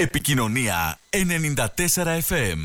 Επικοινωνία 94 FM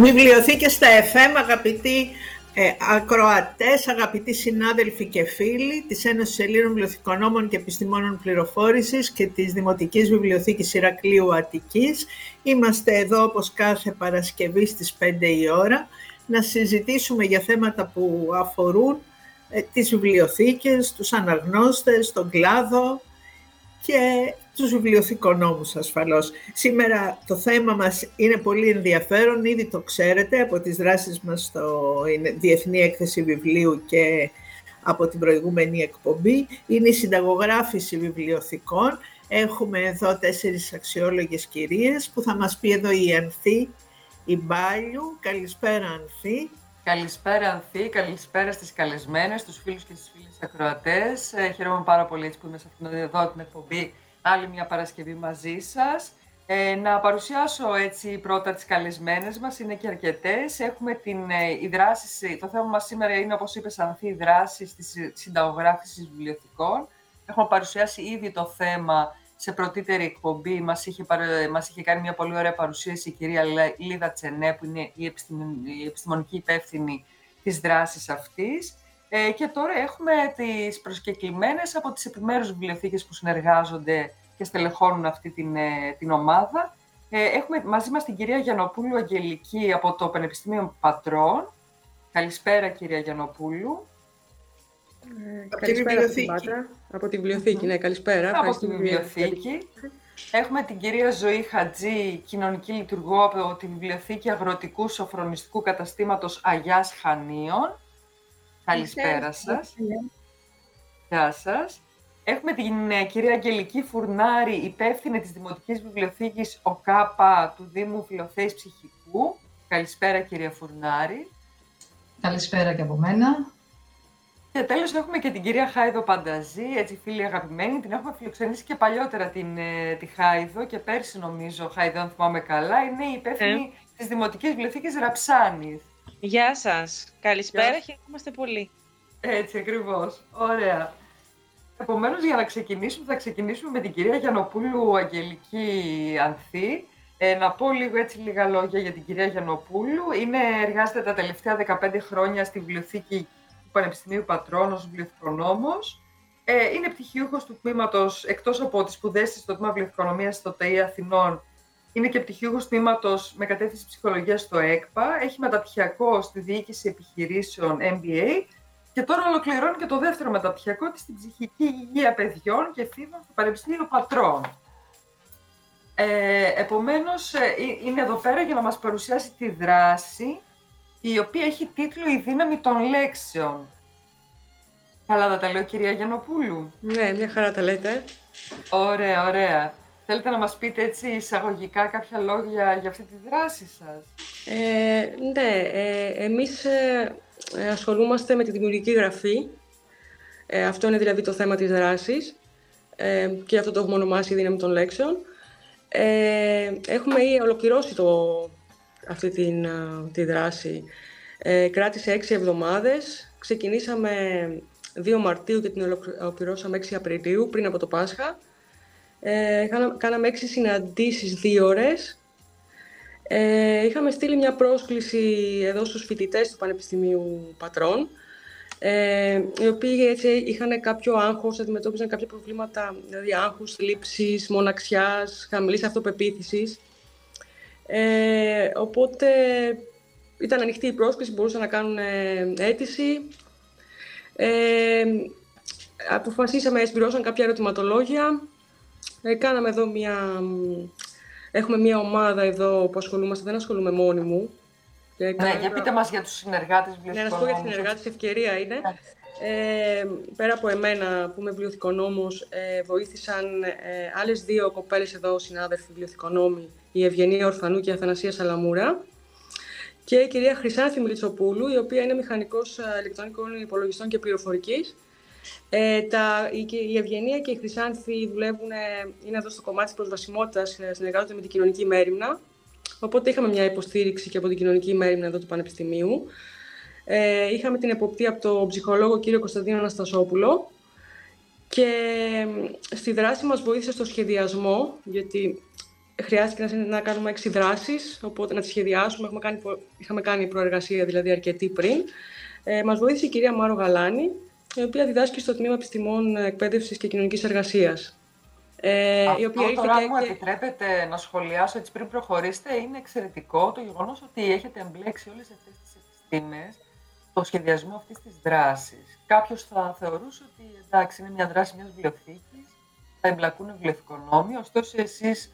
Βιβλιοθήκες στα FM, αγαπητοί ε, ακροατές, αγαπητοί συνάδελφοι και φίλοι της Ένωσης Ελλήνων Βιβλιοθηκονόμων και Επιστημόνων Πληροφόρησης και της Δημοτικής Βιβλιοθήκης Ηρακλείου Αττικής. Είμαστε εδώ όπως κάθε Παρασκευή στις 5 η ώρα να συζητήσουμε για θέματα που αφορούν ε, τις βιβλιοθήκες, τους αναγνώστες, τον κλάδο και τους βιβλιοθηκονόμους ασφαλώς. Σήμερα το θέμα μας είναι πολύ ενδιαφέρον, ήδη το ξέρετε από τις δράσεις μας στο Διεθνή Έκθεση Βιβλίου και από την προηγούμενη εκπομπή. Είναι η συνταγογράφηση βιβλιοθηκών. Έχουμε εδώ τέσσερις αξιόλογες κυρίες που θα μας πει εδώ η Ανθή η Μπάλιου. Καλησπέρα Ανθή. Καλησπέρα Ανθή, καλησπέρα στις καλεσμένες, στους φίλους και στις φίλες ακροατές. Ε, χαίρομαι πάρα πολύ που είμαι σε αυτήν εδώ την εκπομπή άλλη μια Παρασκευή μαζί σας. Ε, να παρουσιάσω έτσι πρώτα τις καλεσμένες μας, είναι και αρκετές. Έχουμε την, ε, η δράση, το θέμα μας σήμερα είναι, όπως είπε Ανθή, η δράση της συνταγογράφησης βιβλιοθηκών. Έχουμε παρουσιάσει ήδη το θέμα σε πρωτήτερη εκπομπή. Μας είχε, μας είχε κάνει μια πολύ ωραία παρουσίαση η κυρία Λίδα Τσενέ, που είναι η, η επιστημονική υπεύθυνη της δράσης αυτής. Ε, και τώρα έχουμε τις προσκεκλημένες από τις επιμέρους βιβλιοθήκες που συνεργάζονται και στελεχώνουν αυτή την, ε, την ομάδα. Ε, έχουμε μαζί μας την κυρία Γιανοπούλου Αγγελική από το Πανεπιστήμιο Πατρών. Καλησπέρα κυρία Γιανοπούλου. Ε, από καλησπέρα τη βιβλιοθήκη. Από τη βιβλιοθήκη, ναι, καλησπέρα. Από τη βιβλιοθήκη. Έχουμε την κυρία Ζωή Χατζή, κοινωνική λειτουργό από τη Βιβλιοθήκη Αγροτικού Σοφρονιστικού Καταστήματος Αγιάς Χανίων. Καλησπέρα σας. Γεια σας. Έχουμε την ε, κυρία Αγγελική Φουρνάρη, υπεύθυνη της Δημοτικής Βιβλιοθήκης ΟΚΑΠΑ του Δήμου Φιλοθέης Ψυχικού. Καλησπέρα κυρία Φουρνάρη. Καλησπέρα και από μένα. Και τέλος έχουμε και την κυρία Χάιδο Πανταζή, έτσι φίλη αγαπημένη. Την έχουμε φιλοξενήσει και παλιότερα την, ε, τη Χάιδο και πέρσι νομίζω, Χάιδο αν θυμάμαι καλά, είναι η υπεύθυνη ε. της Δημοτικής Βιβλιοθήκης Ραψάνης. Γεια σας. Καλησπέρα, χαιρόμαστε πολύ. Έτσι ακριβώς. Ωραία. Επομένως, για να ξεκινήσουμε, θα ξεκινήσουμε με την κυρία Γιανοπούλου Αγγελική Ανθή. Ε, να πω λίγο έτσι λίγα λόγια για την κυρία Γιανοπούλου. Είναι, εργάζεται τα τελευταία 15 χρόνια στη βιβλιοθήκη του Πανεπιστημίου Πατρών ως βιβλιοθηκονόμος. Ε, είναι πτυχιούχος του τμήματος, εκτός από τις σπουδές στο τμήμα βιβλιοθηκονομίας στο ΤΕΙ Αθηνών, είναι και πτυχιούχος τμήματος με κατεύθυνση ψυχολογίας στο ΕΚΠΑ. Έχει μεταπτυχιακό στη διοίκηση επιχειρήσεων MBA. Και τώρα ολοκληρώνει και το δεύτερο μεταπτυχιακό της στην ψυχική υγεία παιδιών και φίβων στο Πανεπιστήμιο Πατρών. Ε, επομένως, ε, είναι εδώ πέρα για να μας παρουσιάσει τη δράση, η οποία έχει τίτλο «Η δύναμη των λέξεων». Καλά τα λέω, κυρία Γιαννοπούλου. Ναι, μια χαρά τα λέτε. Ωραία, ωραία. Θέλετε να μας πείτε έτσι εισαγωγικά κάποια λόγια για αυτή τη δράση σας; Ε, ναι, ε, εμείς ε, ασχολούμαστε με τη δημιουργική γραφή. Ε, αυτό είναι δηλαδή το θέμα της δράσης ε, και αυτό το έχουμε ονομάσει δύναμη των λέξεων. Ε, έχουμε ήδη ολοκληρώσει το, αυτή την, τη δράση. Ε, κράτησε έξι εβδομάδες. Ξεκινήσαμε 2 Μαρτίου και την ολοκληρώσαμε 6 Απριλίου, πριν από το Πάσχα. Ε, κάναμε έξι συναντήσεις δύο ώρες. Ε, είχαμε στείλει μια πρόσκληση εδώ στους φοιτητές του Πανεπιστημίου Πατρών, ε, οι οποίοι έτσι είχαν κάποιο άγχος, αντιμετώπιζαν κάποια προβλήματα, δηλαδή άγχους, θλίψης, μοναξιάς, χαμηλής αυτοπεποίθησης. Ε, οπότε ήταν ανοιχτή η πρόσκληση, μπορούσαν να κάνουν ε, αίτηση. Ε, αποφασίσαμε, συμπληρώσαν κάποια ερωτηματολόγια. Ε, κάναμε εδώ μια... Έχουμε μια ομάδα εδώ που ασχολούμαστε, δεν ασχολούμαι μόνη μου. ναι, για πείτε μας για τους συνεργάτες Ναι, να σου πω για τους συνεργάτες, ευκαιρία είναι. Ε, πέρα από εμένα που είμαι βιβλιοθηκονόμος, ε, βοήθησαν ε, άλλες δύο κοπέλες εδώ, συνάδελφοι βιβλιοθηκονόμοι, η Ευγενία Ορφανού και η Αθανασία Σαλαμούρα και η κυρία Χρυσάνθη Μιλιτσοπούλου, η οποία είναι μηχανικός ε, ηλεκτρονικών υπολογιστών και πληροφορικής. Ε, τα, η, η Ευγενία και η Χρυσάνθη δουλεύουν, ε, είναι εδώ στο κομμάτι της προσβασιμότητας, ε, συνεργάζονται με την κοινωνική μέρημνα. Οπότε είχαμε μια υποστήριξη και από την κοινωνική μέρημνα εδώ του Πανεπιστημίου. Ε, είχαμε την εποπτεία από τον ψυχολόγο κύριο Κωνσταντίνο Αναστασόπουλο και στη δράση μας βοήθησε στο σχεδιασμό, γιατί χρειάστηκε να, κάνουμε έξι δράσεις, οπότε να τις σχεδιάσουμε. Έχουμε κάνει, είχαμε κάνει προεργασία δηλαδή αρκετή πριν. Ε, μας βοήθησε η κυρία Μάρο Γαλάνη, η οποία διδάσκει στο Τμήμα Επιστημών Εκπαίδευσης και Κοινωνικής Εργασίας. Ε, Αυτό η οποία τώρα, και... μου επιτρέπετε να σχολιάσω έτσι πριν προχωρήσετε, είναι εξαιρετικό το γεγονός ότι έχετε εμπλέξει όλες αυτές τις επιστήμες στο σχεδιασμό αυτής της δράσης. Κάποιος θα θεωρούσε ότι εντάξει, είναι μια δράση μιας βιβλιοθήκης, θα εμπλακούν βιβλιοθηκονόμοι, ωστόσο εσείς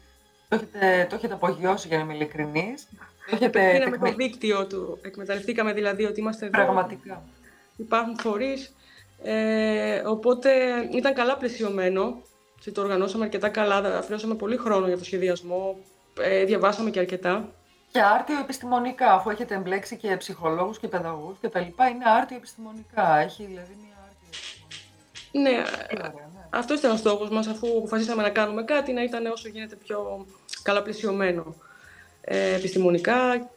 το έχετε, το έχετε απογειώσει για να είμαι ειλικρινής. Έχετε το δίκτυο του. Εκμεταλλευτήκαμε δηλαδή ότι είμαστε εδώ. Πραγματικά. Υπάρχουν φορείς. Ε, οπότε ήταν καλά πλαισιωμένο. Το οργανώσαμε αρκετά καλά. Αφιερώσαμε πολύ χρόνο για το σχεδιασμό. Ε, διαβάσαμε και αρκετά. Και άρτιο επιστημονικά, αφού έχετε εμπλέξει και ψυχολόγους και παιδαγωγούς και τα λοιπά, είναι άρτιο επιστημονικά. Έχει δηλαδή μια άρτιο επιστημονικά. Ναι, αυτό ήταν ο στόχος μας, αφού αποφασίσαμε να κάνουμε κάτι, να ήταν όσο γίνεται πιο καλά πλαισιωμένο. Ε, επιστημονικά,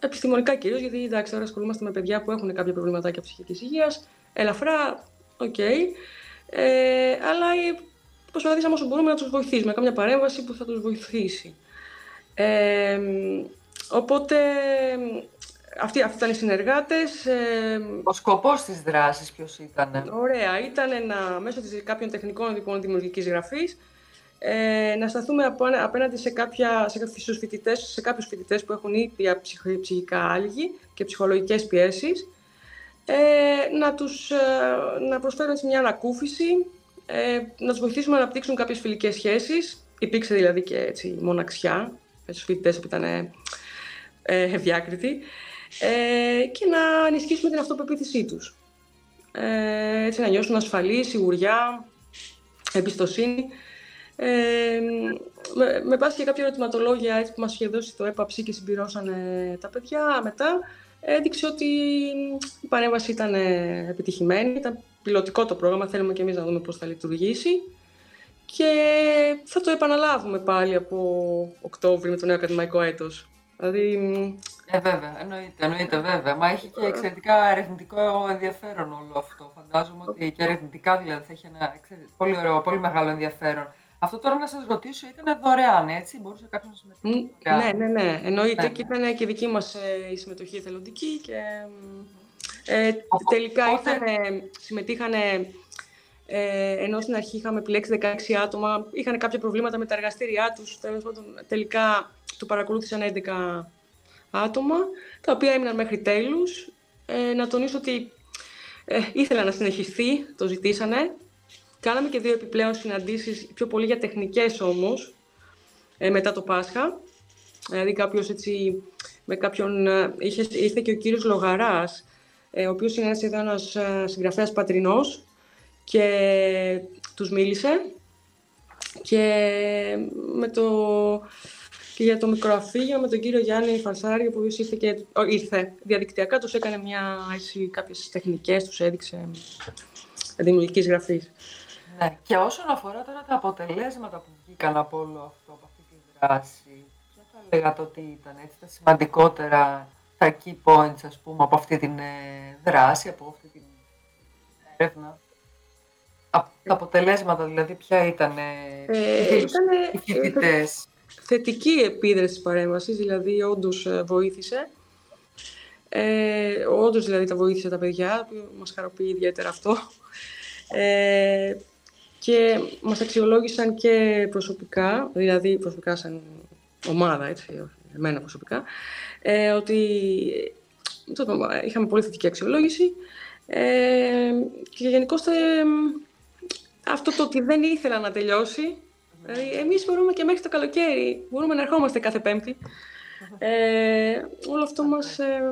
επιστημονικά κυρίως, γιατί εντάξει, τώρα ασχολούμαστε με παιδιά που έχουν κάποια προβληματάκια ψυχικής υγείας. Ελαφρά, OK. Okay. Ε, αλλά προσπαθήσαμε όσο μπορούμε να τους βοηθήσουμε. Καμιά παρέμβαση που θα τους βοηθήσει. Ε, οπότε αυτοί, αυτοί ήταν οι συνεργάτες. Ε, Ο σκοπός της δράσης ποιος ήταν; Ωραία, ήταν να, μέσω της, κάποιων τεχνικών λοιπόν, δημιουργικής γραφής ε, να σταθούμε απέναντι σε, κάποια, σε, κάποιους φοιτητές, σε κάποιους φοιτητές που έχουν ήδη ψυχικά άλγη και ψυχολογικές πιέσεις ε, να, τους, ε, να προσφέρουν μια ανακούφιση, ε, να τους βοηθήσουμε να αναπτύξουν κάποιες φιλικές σχέσεις. Υπήρξε δηλαδή και έτσι, μοναξιά με τους φοιτητές που ήταν ε, ευδιάκριτοι ε, και να ενισχύσουμε την αυτοπεποίθησή τους. Ε, έτσι να νιώσουν ασφαλή, σιγουριά, εμπιστοσύνη. Ε, με, με βάση και κάποια ερωτηματολόγια έτσι, που μας είχε δώσει το ΕΠΑψή και συμπληρώσανε τα παιδιά μετά, έδειξε ότι η παρέμβαση ήταν επιτυχημένη, ήταν πιλωτικό το πρόγραμμα, θέλουμε και εμείς να δούμε πώς θα λειτουργήσει. Και θα το επαναλάβουμε πάλι από Οκτώβρη με το νέο ακαδημαϊκό έτος. Δηλαδή, ε, βέβαια, εννοείται, εννοείται, βέβαια. Μα έχει και εξαιρετικά ερευνητικό ενδιαφέρον όλο αυτό. Φαντάζομαι ότι και ερευνητικά δηλαδή θα έχει ένα πολύ ωραίο, πολύ μεγάλο ενδιαφέρον. Αυτό τώρα να σας ρωτήσω ήταν δωρεάν, έτσι, μπορούσε κάποιος να συμμετέχει; Ναι, ναι, ναι, εννοείται ναι, και ναι. ήταν και δική μας ε, η συμμετοχή εθελοντική και ε, τελικά ήταν, συμμετείχαν ε, ενώ στην αρχή είχαμε επιλέξει 16 άτομα, είχαν κάποια προβλήματα με τα εργαστήριά τους, τελικά το παρακολούθησαν 11 άτομα, τα οποία έμειναν μέχρι τέλους. Ε, να τονίσω ότι ε, ήθελα να συνεχιστεί, το ζητήσανε. Κάναμε και δύο επιπλέον συναντήσεις, πιο πολύ για τεχνικές όμως, ε, μετά το Πάσχα. Δηλαδή κάποιος έτσι, με κάποιον, ε, είχε, ήρθε και ο κύριος Λογαράς, ε, ο οποίος είναι ένας, ένας συγγραφέας πατρινός, και τους μίλησε και, με το, και για το μικροαφήγιο με τον κύριο Γιάννη Φαρσάρη, ο οποίος ήρθε, και, ήρθε διαδικτυακά, τους έκανε μια, έτσι, κάποιες τεχνικές, τους έδειξε δημιουργικής γραφής. Ναι, και όσον αφορά τώρα τα αποτελέσματα που βγήκαν από όλο αυτό, από αυτή τη δράση, ποια θα λέγατε ότι ήταν έτσι, τα σημαντικότερα, τα key points, ας πούμε, από αυτή την ε, δράση, από αυτή την έρευνα; Τα αποτελέσματα δηλαδή ποια ήταν ε, οι φοιτητές. Θετική επίδραση της παρέμβασης, δηλαδή όντως ε, βοήθησε. Ε, όντως δηλαδή τα βοήθησε τα παιδιά, μας χαροποιεί ιδιαίτερα αυτό. Ε, και μας αξιολόγησαν και προσωπικά, δηλαδή προσωπικά σαν ομάδα, έτσι, εμένα προσωπικά, ε, ότι είχαμε πολύ θετική αξιολόγηση ε, και γενικώ ε, αυτό το ότι δεν ήθελα να τελειώσει, δηλαδή εμείς μπορούμε και μέχρι το καλοκαίρι, μπορούμε να ερχόμαστε κάθε πέμπτη, ε, όλο αυτό μας... Ε,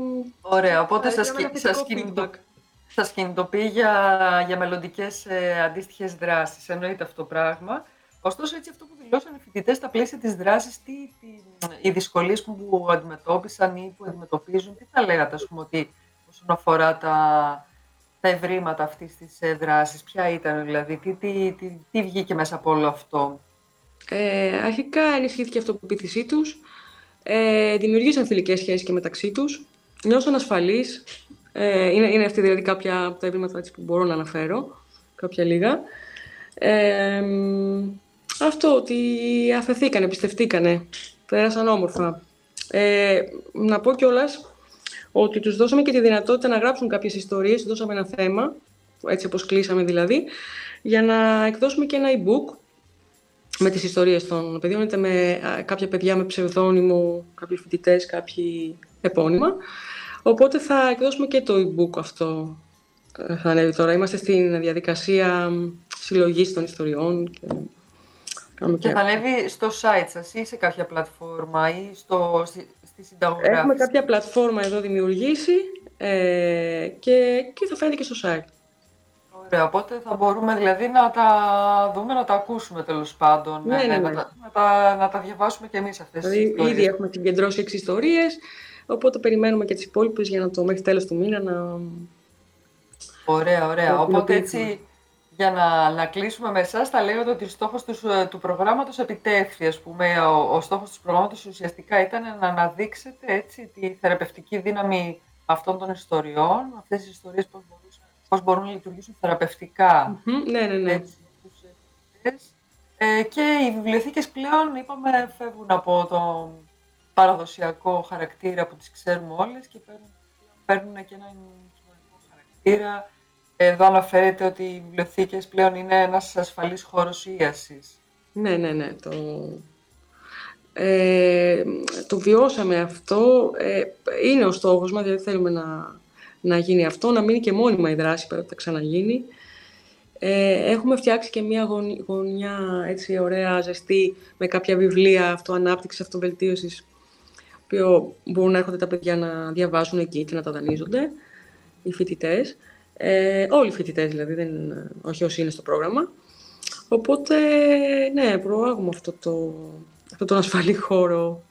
Ωραία, οπότε σας, σας, κινητοποιεί, σας κινητοποιεί για, για μελλοντικές ε, αντίστοιχες δράσεις, εννοείται αυτό το πράγμα. Ωστόσο, έτσι αυτό που δηλώσαν οι φοιτητές στα πλαίσια της δράσης, τι, τι, οι δυσκολίες που αντιμετώπισαν ή που αντιμετωπίζουν, τι θα λέγατε, ας πούμε, ότι όσον αφορά τα, τα ευρήματα αυτής της ε, δράσης, ποια ήταν δηλαδή, τι, τι, τι, τι βγήκε μέσα από όλο αυτό; Ε, αρχικά ενισχύθηκε η αυτοπεποίθησή τους. Ε, δημιουργήσαν φιλικές σχέσεις και μεταξύ τους. Νιώσαν ασφαλεί. Ε, είναι, είναι αυτή δηλαδή κάποια από τα ευρήματα που μπορώ να αναφέρω, κάποια λίγα. Ε, αυτό ότι αφαιθήκανε, πιστευτήκανε, πέρασαν όμορφα. Ε, να πω κιόλας ότι τους δώσαμε και τη δυνατότητα να γράψουν κάποιες ιστορίες, δώσαμε ένα θέμα, έτσι όπως κλείσαμε δηλαδή, για να εκδώσουμε και ένα e-book με τις ιστορίες των παιδιών, είτε με κάποια παιδιά με ψευδόνυμο, κάποιοι φοιτητές, κάποιοι επώνυμα. Οπότε θα εκδώσουμε και το e-book αυτό. Ε, θα ανέβει τώρα. Είμαστε στην διαδικασία συλλογής των ιστοριών και και θα ανέβει στο site σας ή σε κάποια πλατφόρμα ή στο, στη, στη συνταγογράφηση; Έχουμε κάποια πλατφόρμα εδώ δημιουργήσει ε, και, και θα φαίνεται και στο site. Ωραία, οπότε θα μπορούμε δηλαδή να τα δούμε, να τα ακούσουμε τέλος πάντων, ναι, ναι, ναι. Να, τα, να, τα, να τα διαβάσουμε κι εμείς αυτές δηλαδή, τις ιστορίες. Ήδη έχουμε συγκεντρώσει έξι ιστορίες, οπότε περιμένουμε και τις υπόλοιπες για να το μέχρι τέλος του μήνα να... Ωραία, ωραία. Οπότε έτσι για να, να κλείσουμε με εσάς, θα λέγατε ότι ο στόχος τους, ε, του προγράμματος επιτεύχθη. Ας πούμε, ο, ο στόχος του προγράμματος ουσιαστικά ήταν να αναδείξετε έτσι, τη θεραπευτική δύναμη αυτών των ιστοριών, αυτές τις ιστορίες πώς μπορούν να λειτουργήσουν θεραπευτικά. ναι, ναι, ναι. Έτσι, ε, και οι βιβλιοθήκες πλέον, είπαμε, φεύγουν από το παραδοσιακό χαρακτήρα που τις ξέρουμε όλες και παίρνουν, παίρνουν και έναν κοινωνικό χαρακτήρα, εδώ αναφέρεται ότι οι βιβλιοθήκες πλέον είναι ένας ασφαλής χώρος ίασης. Ναι, ναι, ναι. Το, ε, το βιώσαμε αυτό. Ε, είναι ο στόχος μας, δηλαδή θέλουμε να, να γίνει αυτό, να μείνει και μόνιμα η δράση, πρέπει να ξαναγίνει. Ε, έχουμε φτιάξει και μια γωνιά έτσι ωραία, ζεστή, με κάποια βιβλία αυτοανάπτυξης, αυτοβελτίωσης, που μπορούν να έρχονται τα παιδιά να διαβάζουν εκεί και να τα δανείζονται, οι φοιτητές. Ε, όλοι οι φοιτητές δηλαδή, δεν, όχι όσοι είναι στο πρόγραμμα. Οπότε, ναι, προάγουμε αυτό το, αυτό τον ασφαλή χώρο.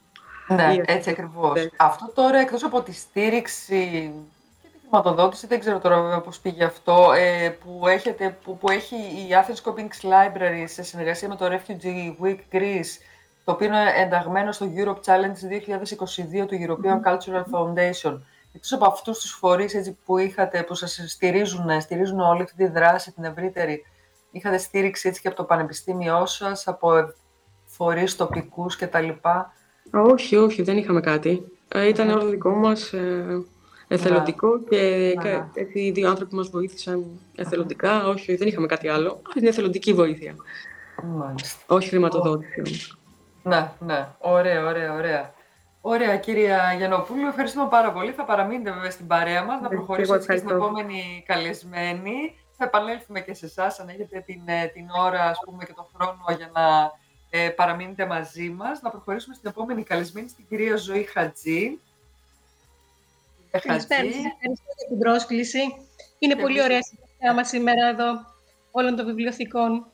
Ναι, έτσι ακριβώς. Αυτό τώρα, εκτός από τη στήριξη και τη χρηματοδότηση, δεν ξέρω τώρα βέβαια πώς πήγε αυτό, ε, που, έχετε, που, που έχει η Athens Coping Library σε συνεργασία με το Refugee Week Greece, το οποίο είναι ενταγμένο στο Europe Challenge 2022 του European Cultural Foundation εκτός από αυτούς τους φορείς έτσι, που είχατε, που σας στηρίζουν, στηρίζουν όλη αυτή τη δράση, την ευρύτερη, είχατε στήριξη έτσι και από το πανεπιστήμιό σας, από φορείς τοπικούς κτλ. Όχι, όχι, δεν είχαμε κάτι. Ε, ήταν όλο δικό μας ε, εθελοντικό και έτσι, οι δύο άνθρωποι μας βοήθησαν εθελοντικά. Όχι, δεν είχαμε κάτι άλλο. Είναι εθελοντική βοήθεια. Μάλιστα. Όχι χρηματοδότηση Ναι, ναι. Ωραία, ωραία, ωραία. Ωραία, κυρία Γιαννοπούλου, ευχαριστούμε πάρα πολύ. Θα παραμείνετε βέβαια στην παρέα μας, να προχωρήσουμε και στην επόμενη καλεσμένη. Θα επανέλθουμε και σε εσάς αν έχετε την, ε, την ώρα ας πούμε, και τον χρόνο για να ε, παραμείνετε μαζί μας. Να προχωρήσουμε στην επόμενη καλεσμένη, στην κυρία Ζωή Χατζή. Καλησπέρα, ευχαριστώ για την πρόσκληση. Είναι πολύ ωραία η μας σήμερα εδώ. όλων των βιβλιοθηκών.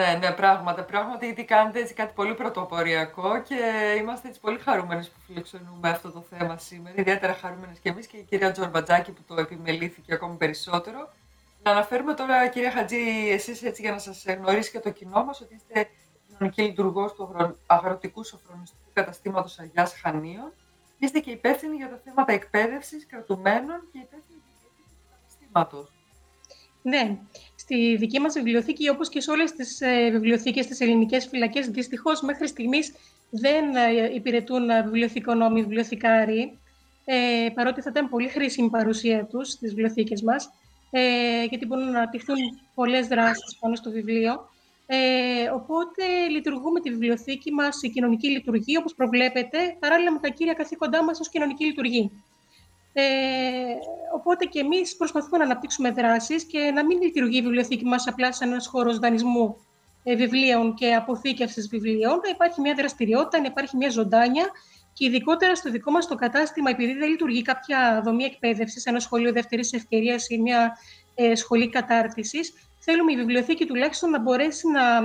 Ναι, ναι, πράγματι. Πράγματι, γιατί κάνετε έτσι κάτι πολύ πρωτοποριακό και είμαστε έτσι πολύ χαρούμενοι που φιλοξενούμε αυτό το θέμα σήμερα. Ιδιαίτερα χαρούμενες και εμείς και η κυρία Τζορμπατζάκη που το επιμελήθηκε ακόμη περισσότερο. Να αναφέρουμε τώρα, κυρία Χατζή, εσείς έτσι για να σας γνωρίσει και το κοινό μας, ότι είστε κοινωνική λειτουργός του αγροτικού σοφρονιστικού καταστήματος Αγιάς Χανίων. Είστε και υπεύθυνοι για τα θέματα εκπαίδευσης κρατουμένων και υπεύθυνοι για του καταστήματος. Ναι, στη δική μας βιβλιοθήκη, όπως και σε όλες τις ε, βιβλιοθήκες στις ελληνικές φυλακές, δυστυχώς μέχρι στιγμής δεν ε, υπηρετούν ε, βιβλιοθηκονόμοι, βιβλιοθηκάροι, ε, παρότι θα ήταν πολύ χρήσιμη η παρουσία τους στις βιβλιοθήκες μας, ε, γιατί μπορούν να αναπτυχθούν πολλές δράσεις πάνω στο βιβλίο. Ε, οπότε λειτουργούμε τη βιβλιοθήκη μας, η κοινωνική λειτουργία, όπως προβλέπετε, παράλληλα με τα κύρια καθήκοντά μας ως κοινωνική λειτουργία. Ε, οπότε και εμείς προσπαθούμε να αναπτύξουμε δράσεις και να μην λειτουργεί η βιβλιοθήκη μας απλά σαν ένας χώρος δανεισμού ε, βιβλίων και αποθήκευσης βιβλίων, να υπάρχει μια δραστηριότητα, να υπάρχει μια ζωντάνια και ειδικότερα στο δικό μας το κατάστημα, επειδή δεν λειτουργεί κάποια δομή εκπαίδευσης, ένα σχολείο δεύτερης ευκαιρίας ή μια ε, σχολή κατάρτισης, θέλουμε η βιβλιοθήκη τουλάχιστον να μπορέσει να,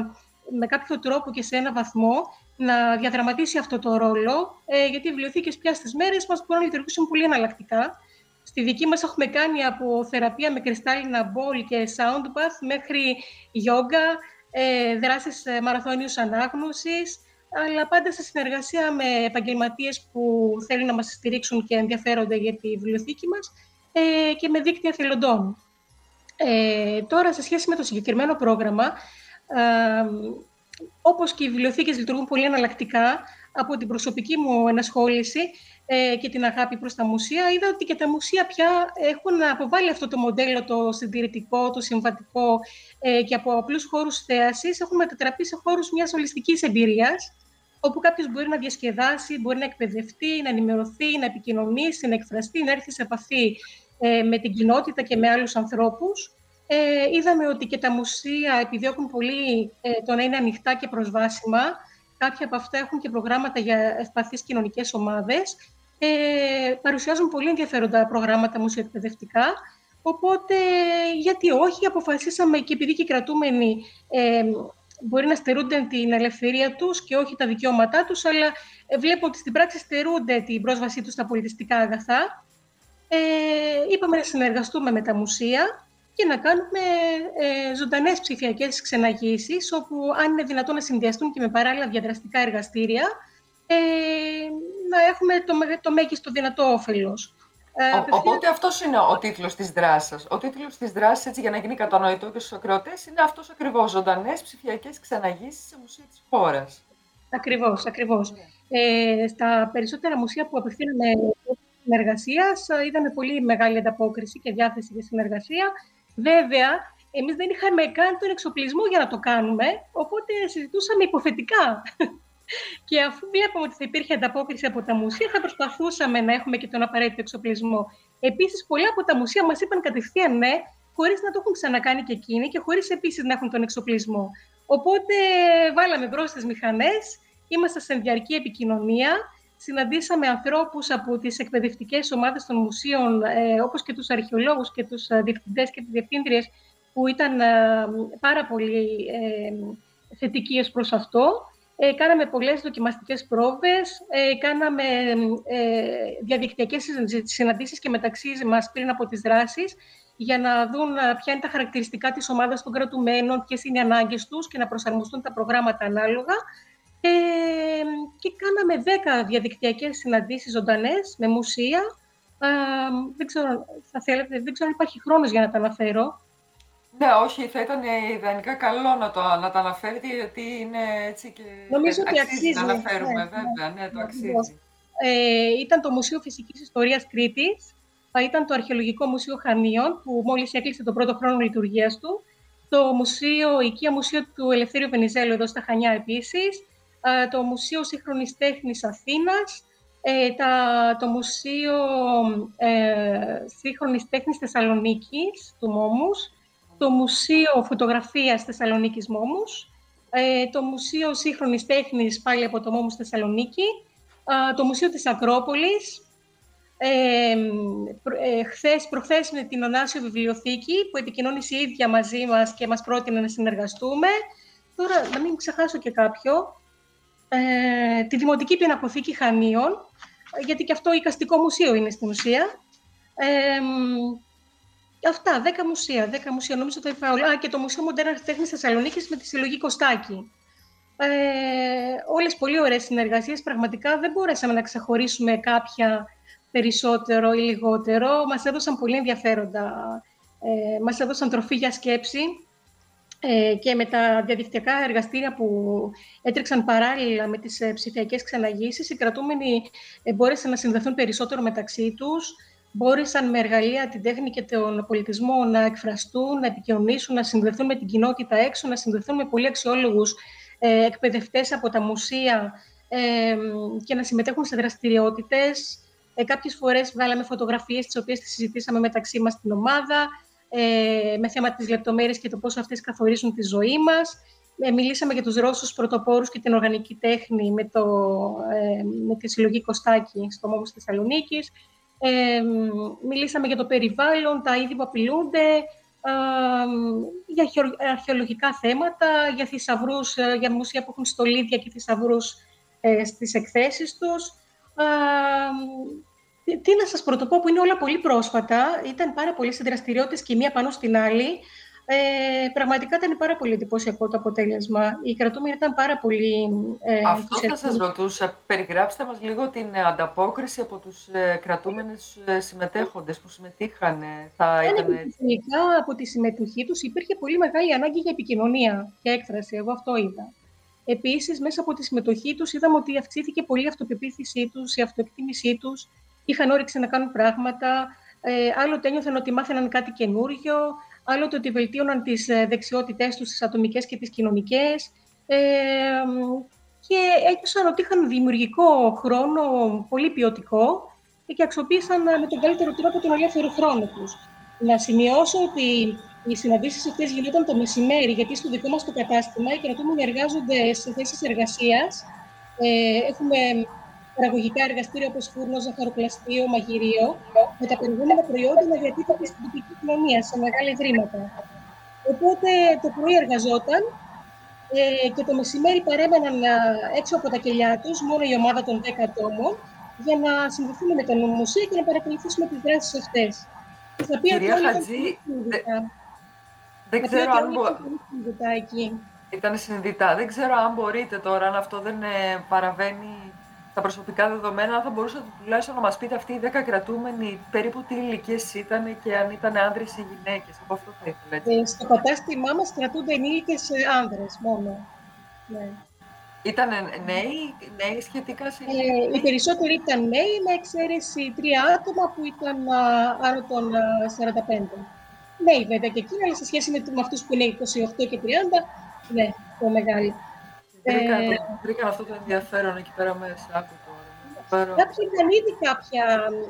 με κάποιο τρόπο και σε ένα βαθμό να διαδραματίσει αυτό το ρόλο, ε, γιατί οι βιβλιοθήκες πια στις μέρες μας μπορούν να λειτουργήσουν πολύ εναλλακτικά. Στη δική μας έχουμε κάνει από θεραπεία με κρυστάλλινα μπολ και sound bath μέχρι γιόγκα, ε, δράσεις ε, μαραθώνιους ανάγνωσης, αλλά πάντα σε συνεργασία με επαγγελματίες που θέλουν να μας στηρίξουν και ενδιαφέρονται για τη βιβλιοθήκη μας ε, και με δίκτυα θελοντών. Ε, τώρα, σε σχέση με το συγκεκριμένο πρόγραμμα, ε, όπως και οι βιβλιοθήκες λειτουργούν πολύ εναλλακτικά, από την προσωπική μου ενασχόληση ε, και την αγάπη προς τα μουσεία, είδα ότι και τα μουσεία πια έχουν αποβάλει αυτό το μοντέλο το συντηρητικό, το συμβατικό ε, και από απλούς χώρους θέασης έχουν μετατραπεί σε χώρους μιας ολιστικής εμπειρίας, όπου κάποιος μπορεί να διασκεδάσει, μπορεί να εκπαιδευτεί, να ενημερωθεί, να επικοινωνήσει, να εκφραστεί, να έρθει σε επαφή ε, με την κοινότητα και με άλλους ανθρώπους. Ε, είδαμε ότι και τα μουσεία επιδιώκουν πολύ ε, το να είναι ανοιχτά και προσβάσιμα. Κάποια από αυτά έχουν και προγράμματα για ευπαθείς κοινωνικές ομάδες. Ε, παρουσιάζουν πολύ ενδιαφέροντα προγράμματα μουσιοεκπαιδευτικά. Οπότε, γιατί όχι, αποφασίσαμε και επειδή και οι κρατούμενοι ε, μπορεί να στερούνται την ελευθερία τους και όχι τα δικαιώματά τους, αλλά βλέπω ότι στην πράξη στερούνται την πρόσβασή τους στα πολιτιστικά αγαθά. Ε, είπαμε να συνεργαστούμε με τα μουσεία και να κάνουμε ε, ζωντανές ψηφιακές ξεναγήσεις, όπου αν είναι δυνατόν να συνδυαστούν και με παράλληλα διαδραστικά εργαστήρια, ε, να έχουμε το, το μέγιστο δυνατό όφελος. Ε, οπότε αυτός είναι ο τίτλος της δράσης σα. Ο τίτλος της δράσης, έτσι για να γίνει κατανοητό και στους ακροατές, είναι αυτός ακριβώς. Ζωντανές ψηφιακές ξεναγήσει σε μουσεία της χώρας. Ακριβώς, ακριβώς. Ε, στα περισσότερα μουσεία που απευθύναμε συνεργασία, είδαμε πολύ μεγάλη ανταπόκριση και διάθεση για συνεργασία. Βέβαια, εμείς δεν είχαμε καν τον εξοπλισμό για να το κάνουμε, οπότε συζητούσαμε υποθετικά. και αφού βλέπαμε ότι θα υπήρχε ανταπόκριση από τα μουσεία, θα προσπαθούσαμε να έχουμε και τον απαραίτητο εξοπλισμό. Επίσης, πολλά από τα μουσεία μας είπαν κατευθείαν ναι, χωρίς να το έχουν ξανακάνει και εκείνοι και χωρίς επίσης να έχουν τον εξοπλισμό. Οπότε βάλαμε μπρος τις μηχανές, είμαστε σε διαρκή επικοινωνία. Συναντήσαμε ανθρώπους από τις εκπαιδευτικές ομάδες των μουσείων, ε, όπως και τους αρχαιολόγους και τους ε, διευθυντές και τις διευθύντριες, που ήταν ε, πάρα πολύ ε, θετικοί ως προς αυτό. Ε, κάναμε πολλές δοκιμαστικές πρόβες, ε, κάναμε ε, διαδικτυακές συναντήσεις και μεταξύ μας πριν από τις δράσεις, για να δουν ποια είναι τα χαρακτηριστικά της ομάδας των κρατουμένων, ποιες είναι οι ανάγκες τους και να προσαρμοστούν τα προγράμματα ανάλογα. Ε, και κάναμε 10 διαδικτυακές συναντήσεις ζωντανές με μουσεία. Ε, δεν, ξέρω, θα θέλετε, δεν ξέρω αν υπάρχει χρόνος για να τα αναφέρω. Ναι, όχι, θα ήταν ιδανικά καλό να, το, να τα αναφέρετε, γιατί είναι έτσι και Νομίζω ότι αξίζει, να αναφέρουμε, ναι, βέβαια, ναι, το αξίζει. Ε, ήταν το Μουσείο Φυσικής Ιστορίας Κρήτης, ήταν το Αρχαιολογικό Μουσείο Χανίων, που μόλις έκλεισε τον πρώτο χρόνο λειτουργίας του, το Μουσείο, Οικία Μουσείο του Ελευθέριου Βενιζέλου εδώ στα Χανιά επίσης, ε, το Μουσείο Σύγχρονης Τέχνης Αθήνας, ε, τα, το Μουσείο ε, Σύγχρονης Τέχνης Θεσσαλονίκης του Μόμους, το Μουσείο Φωτογραφίας Θεσσαλονίκης Μόμους, ε, το Μουσείο Σύγχρονης Τέχνης πάλι από το Μόμους Θεσσαλονίκη, το Μουσείο της Ακρόπολης, Ε, προ, ε, χθες, προχθές με την Ωνάσιο Βιβλιοθήκη που επικοινώνησε η ίδια μαζί μας και μας πρότεινε να συνεργαστούμε. Τώρα, να μην ξεχάσω και κάποιο, ε, τη Δημοτική Πινακοθήκη Χανίων, γιατί και αυτό οικαστικό μουσείο είναι στην ουσία. Ε, αυτά, δέκα μουσεία, δέκα μουσεία, νομίζω το είπα όλα. Α, και το Μουσείο Μοντέρνα Τέχνης Θεσσαλονίκης με τη συλλογή Κωστάκη. Ε, όλες πολύ ωραίες συνεργασίες, πραγματικά δεν μπορέσαμε να ξεχωρίσουμε κάποια περισσότερο ή λιγότερο. Μας έδωσαν πολύ ενδιαφέροντα, ε, μας έδωσαν τροφή για σκέψη ε, και με τα διαδικτυακά εργαστήρια που έτρεξαν παράλληλα με τις ε, ψηφιακές ξαναγήσεις, οι κρατούμενοι ε, μπόρεσαν να συνδεθούν περισσότερο μεταξύ τους, μπόρεσαν με εργαλεία την τέχνη και τον πολιτισμό να εκφραστούν, να επικοινωνήσουν, να συνδεθούν με την κοινότητα έξω, να συνδεθούν με πολύ αξιόλογους ε, εκπαιδευτές από τα μουσεία ε, και να συμμετέχουν σε δραστηριότητες. Ε, κάποιες φορές βγάλαμε φωτογραφίες τις οποίες τις συζητήσαμε μεταξύ μας στην ομάδα ε, με θέμα της λεπτομέρειας και το πώς αυτές καθορίζουν τη ζωή μας. Ε, μιλήσαμε για τους Ρώσους πρωτοπόρους και την οργανική τέχνη με, το, ε, με τη συλλογή Κωστάκη στο Μόμος Θεσσαλονίκης. Ε, μιλήσαμε για το περιβάλλον, τα είδη που απειλούνται, ε, για αρχαιολογικά θέματα, για θησαυρούς, ε, για μουσεία που έχουν στολίδια και θησαυρούς ε, στις εκθέσεις τους. Τι να σας πρωτοπώ που είναι όλα πολύ πρόσφατα. Ήταν πάρα πολλές δραστηριότητες και μία πάνω στην άλλη. Ε, πραγματικά ήταν πάρα πολύ εντυπωσιακό το αποτέλεσμα. Οι κρατούμενοι ήταν πάρα πολύ... Ε, Αυτό θα σας ρωτούσα. Περιγράψτε μας λίγο την ανταπόκριση από τους ε, κρατούμενους ε, συμμετέχοντες που συμμετείχαν. Θα ήταν Τελικά από τη συμμετοχή τους υπήρχε πολύ μεγάλη ανάγκη για επικοινωνία και έκφραση. Εγώ αυτό είδα. Επίσης, μέσα από τη συμμετοχή τους είδαμε ότι αυξήθηκε πολύ η αυτοπεποίθησή τους, η αυτοεκτίμησή τους, είχαν όρεξη να κάνουν πράγματα, ε, άλλοτε ένιωθαν ότι μάθαιναν κάτι καινούριο, άλλοτε ότι βελτίωναν τις ε, δεξιότητές τους, τις ατομικές και τις κοινωνικές. Ε, και ένιωσαν ότι είχαν δημιουργικό χρόνο, πολύ ποιοτικό και αξιοποίησαν ε, με τον καλύτερο τρόπο τον ελεύθερο χρόνο τους. Να σημειώσω ότι οι συναντήσεις αυτές γινόταν το μεσημέρι, γιατί στο δικό μας το κατάστημα οι κρατούμενοι εργάζονται σε θέσεις εργασίας. Ε, έχουμε παραγωγικά εργαστήρια όπως φούρνο, ζαχαροπλαστείο, μαγειρίο, με τα προηγούμενα προϊόντα να διατίθεται στην τοπική κοινωνία σε μεγάλα ιδρύματα. Οπότε το πρωί εργαζόταν ε, και το μεσημέρι παρέμεναν ε, έξω από τα κελιά τους, μόνο η ομάδα των 10 ατόμων, για να συνδεθούν με την νομοσία και να παρακολουθήσουμε τις δράσεις αυτές. Κυρία Χατζή, δεν ξέρω αν Ήταν συνειδητά. Δεν ξέρω αν μπορείτε τώρα, αν αυτό δεν ε, παραβαίνει τα προσωπικά δεδομένα, θα μπορούσατε τουλάχιστον να μας πείτε αυτοί οι 10 κρατούμενοι περίπου τι ηλικίες ήταν και αν ήταν άντρε ή γυναίκες. Από αυτό θα ήθελα. Ε, στο κατάστημά μας κρατούνται ενήλικες άνδρες μόνο. Ναι. Ήταν νέοι, νέοι σχετικά σε ε, Οι περισσότεροι ήταν νέοι, με εξαίρεση τρία άτομα που ήταν άνω των 45. Νέοι βέβαια και εκείνοι, αλλά σε σχέση με, με αυτούς που είναι 28 και 30, ναι, το μεγάλος. Βρήκα, αυτό το ενδιαφέρον εκεί πέρα μέσα. Άκου Κάποιοι είχαν ήδη κάποια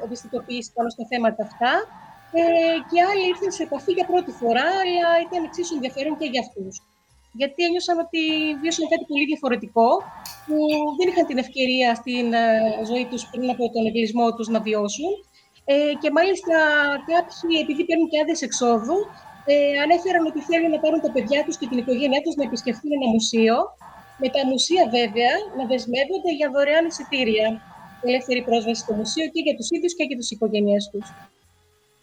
ευαισθητοποίηση πάνω στα θέματα αυτά ε, και άλλοι ήρθαν σε επαφή για πρώτη φορά, αλλά ήταν εξίσου ενδιαφέρον και για αυτούς. Γιατί ένιωσαν ότι βίωσαν κάτι πολύ διαφορετικό, που δεν είχαν την ευκαιρία στην ε, ζωή τους πριν από τον εγκλισμό τους να βιώσουν. Ε, και μάλιστα κάποιοι, επειδή παίρνουν και άδειες εξόδου, ε, ανέφεραν ότι θέλουν να πάρουν τα παιδιά τους και την οικογένειά τους να επισκεφτούν ένα μουσείο με τα μουσεία, βέβαια, να δεσμεύονται για δωρεάν εισιτήρια. Ελεύθερη πρόσβαση στο μουσείο και για τους ίδιους και για τι οικογένειές τους.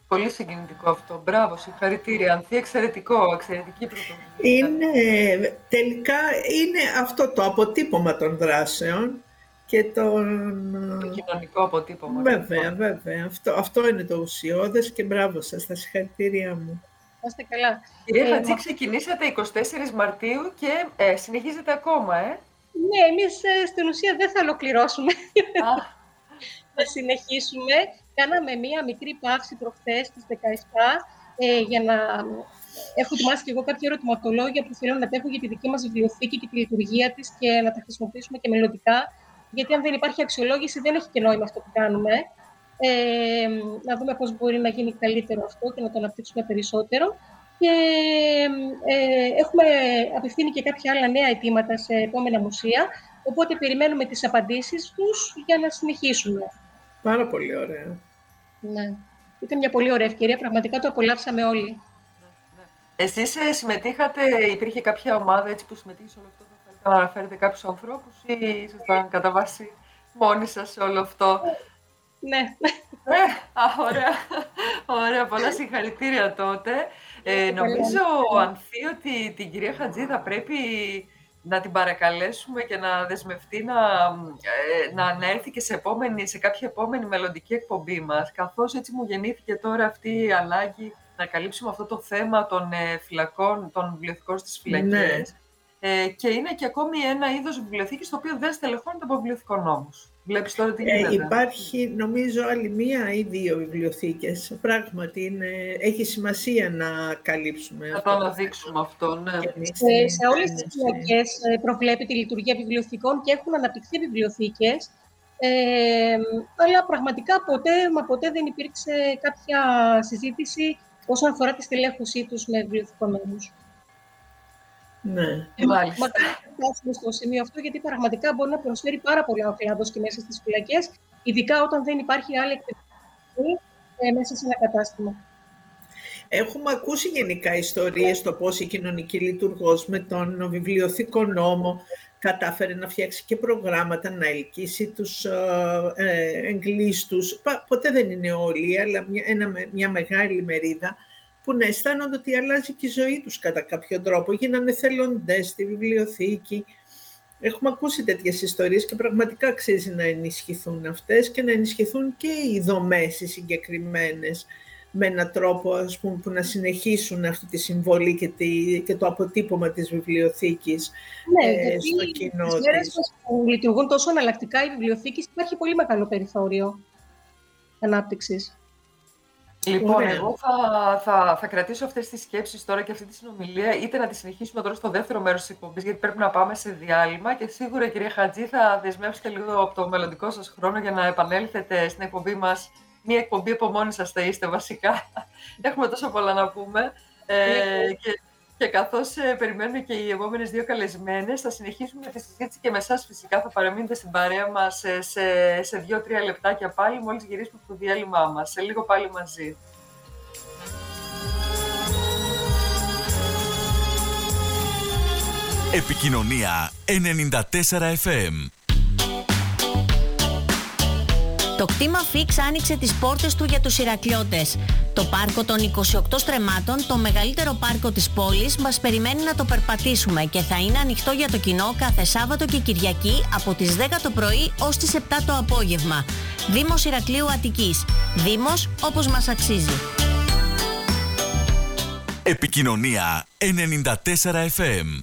Πολύ συγκινητικό αυτό. Μπράβο, συγχαρητήρια. Ανθή, εξαιρετικό, εξαιρετική πρωτοβουλία. Είναι, τελικά είναι αυτό το αποτύπωμα των δράσεων και τον... Το κοινωνικό αποτύπωμα. Βέβαια, βέβαια. Αυτό, αυτό είναι το ουσιώδες και μπράβο σας, τα συγχαρητήριά μου. Είστε καλά. Κυρία ε, Χατζή, ξεκινήσατε 24 Μαρτίου και ε, συνεχίζετε ακόμα, ε; Ναι, εμείς ε, στην ουσία δεν θα ολοκληρώσουμε. θα συνεχίσουμε. Κάναμε μία μικρή παύση προχθές στις 17 ε, για να έχω ετοιμάσει και εγώ κάποια ερωτηματολόγια που θέλω να τα έχω για τη δική μας βιβλιοθήκη και τη λειτουργία της και να τα χρησιμοποιήσουμε και μελλοντικά. Γιατί αν δεν υπάρχει αξιολόγηση, δεν έχει και νόημα αυτό που κάνουμε ε, να δούμε πώς μπορεί να γίνει καλύτερο αυτό και να το αναπτύξουμε περισσότερο. Και ε, έχουμε απευθύνει και κάποια άλλα νέα αιτήματα σε επόμενα μουσεία, οπότε περιμένουμε τις απαντήσεις τους για να συνεχίσουμε. Πάρα πολύ ωραία. Ναι. Ήταν μια πολύ ωραία ευκαιρία, πραγματικά το απολαύσαμε όλοι. Εσείς ε, συμμετείχατε, υπήρχε κάποια ομάδα έτσι που συμμετείχε σε όλο αυτό, θα θέλετε να αναφέρετε κάποιους ανθρώπους ή ήσασταν κατά βάση μόνοι σας σε όλο αυτό; Ναι. Ε, α, ωραία. ωραία, πολλά συγχαρητήρια τότε. Ε, νομίζω, Ανθή, ότι την κυρία Χατζή θα πρέπει να την παρακαλέσουμε και να δεσμευτεί να, ε, να, να έρθει και σε, επόμενη, σε κάποια επόμενη μελλοντική εκπομπή μας, καθώς έτσι μου γεννήθηκε τώρα αυτή η ανάγκη να καλύψουμε αυτό το θέμα των ε, φυλακών, των βιβλιοθηκών στις φυλακές. Ναι. Ε, και είναι και ακόμη ένα είδος βιβλιοθήκης το οποίο δεν στελεχώνεται από βιβλιοθηκό νόμους. Βλέπεις τώρα τι ε, γίνεται. Ε, υπάρχει νομίζω άλλη μία ή δύο βιβλιοθήκες. Πράγματι είναι, έχει σημασία να καλύψουμε. Να το αναδείξουμε αυτό, ναι. Σε, σε όλες τις φυλακές ε, προβλέπεται η λειτουργία βιβλιοθηκών και έχουν αναπτυχθεί βιβλιοθήκες. Ε, αλλά πραγματικά ποτέ, μα ποτέ δεν υπήρξε κάποια συζήτηση όσον αφορά τη στελέχωσή τους με βιβλιοθηκομένους. Ναι. Ε, μάλιστα. φτάσουμε στο σημείο αυτό, γιατί πραγματικά μπορεί να προσφέρει πάρα πολλά ο κλάδο και μέσα στις φυλακές, ειδικά όταν δεν υπάρχει άλλη εκπαιδευτική ε, μέσα σε ένα κατάστημα. Έχουμε ακούσει γενικά ιστορίες στο πώς η κοινωνική λειτουργός με τον βιβλιοθήκο νόμο κατάφερε να φτιάξει και προγράμματα, να ελκύσει τους ε, ε εγκλήστους. Ποτέ δεν είναι όλοι, αλλά μια, ένα, μια μεγάλη μερίδα που να αισθάνονται ότι αλλάζει και η ζωή τους κατά κάποιο τρόπο. Γίνανε θελοντές στη βιβλιοθήκη. Έχουμε ακούσει τέτοιες ιστορίες και πραγματικά αξίζει να ενισχυθούν αυτές και να ενισχυθούν και οι δομές οι συγκεκριμένες με έναν τρόπο ας πούμε, που να συνεχίσουν αυτή τη συμβολή και, τη, και το αποτύπωμα της βιβλιοθήκης ναι, ε, στο κοινό της. Μέρες που λειτουργούν τόσο αναλλακτικά οι βιβλιοθήκες υπάρχει πολύ μεγάλο περιθώριο ανάπτυξης. Λοιπόν, εγώ θα, θα, θα κρατήσω αυτές τις σκέψεις τώρα και αυτή τη συνομιλία, είτε να τη συνεχίσουμε τώρα στο δεύτερο μέρος της εκπομπής, γιατί πρέπει να πάμε σε διάλειμμα και σίγουρα, κυρία Χατζή, θα δεσμεύσετε λίγο από το μελλοντικό σας χρόνο για να επανέλθετε στην εκπομπή μας. Μία εκπομπή από μόνοι σας θα είστε βασικά. Έχουμε τόσο πολλά να πούμε. Ε, ναι. και και καθώς ε, περιμένουμε και οι επόμενες δύο καλεσμένες, θα συνεχίσουμε τη συζήτηση και με εσάς φυσικά. Θα παραμείνετε στην παρέα μας σε, σε, σε δύο-τρία λεπτάκια πάλι, μόλις γυρίσουμε από το διάλειμμά μας. Σε λίγο πάλι μαζί. Επικοινωνία 94 FM Το κτήμα Φίξ άνοιξε τις πόρτες του για τους Ηρακλιώτες. Το πάρκο των 28 στρεμάτων, το μεγαλύτερο πάρκο της πόλης, μας περιμένει να το περπατήσουμε και θα είναι ανοιχτό για το κοινό κάθε Σάββατο και Κυριακή από τις 10 το πρωί ως τις 7 το απόγευμα. Δήμος Ηρακλείου Αττικής. Δήμος όπως μας αξίζει. Επικοινωνία 94 FM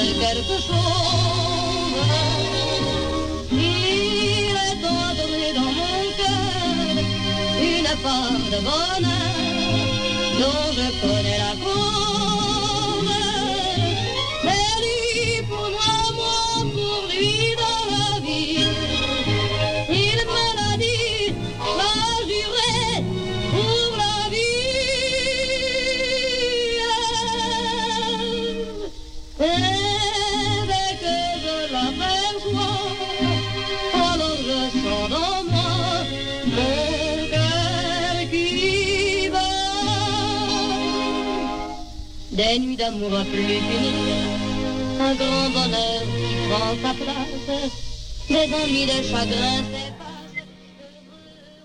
fait quelque chose. Il est entré dans mon cœur une part de bonheur dont je connais des nuits d'amour à plus finir, un grand bonheur qui prend sa place, des ennuis, des chagrins,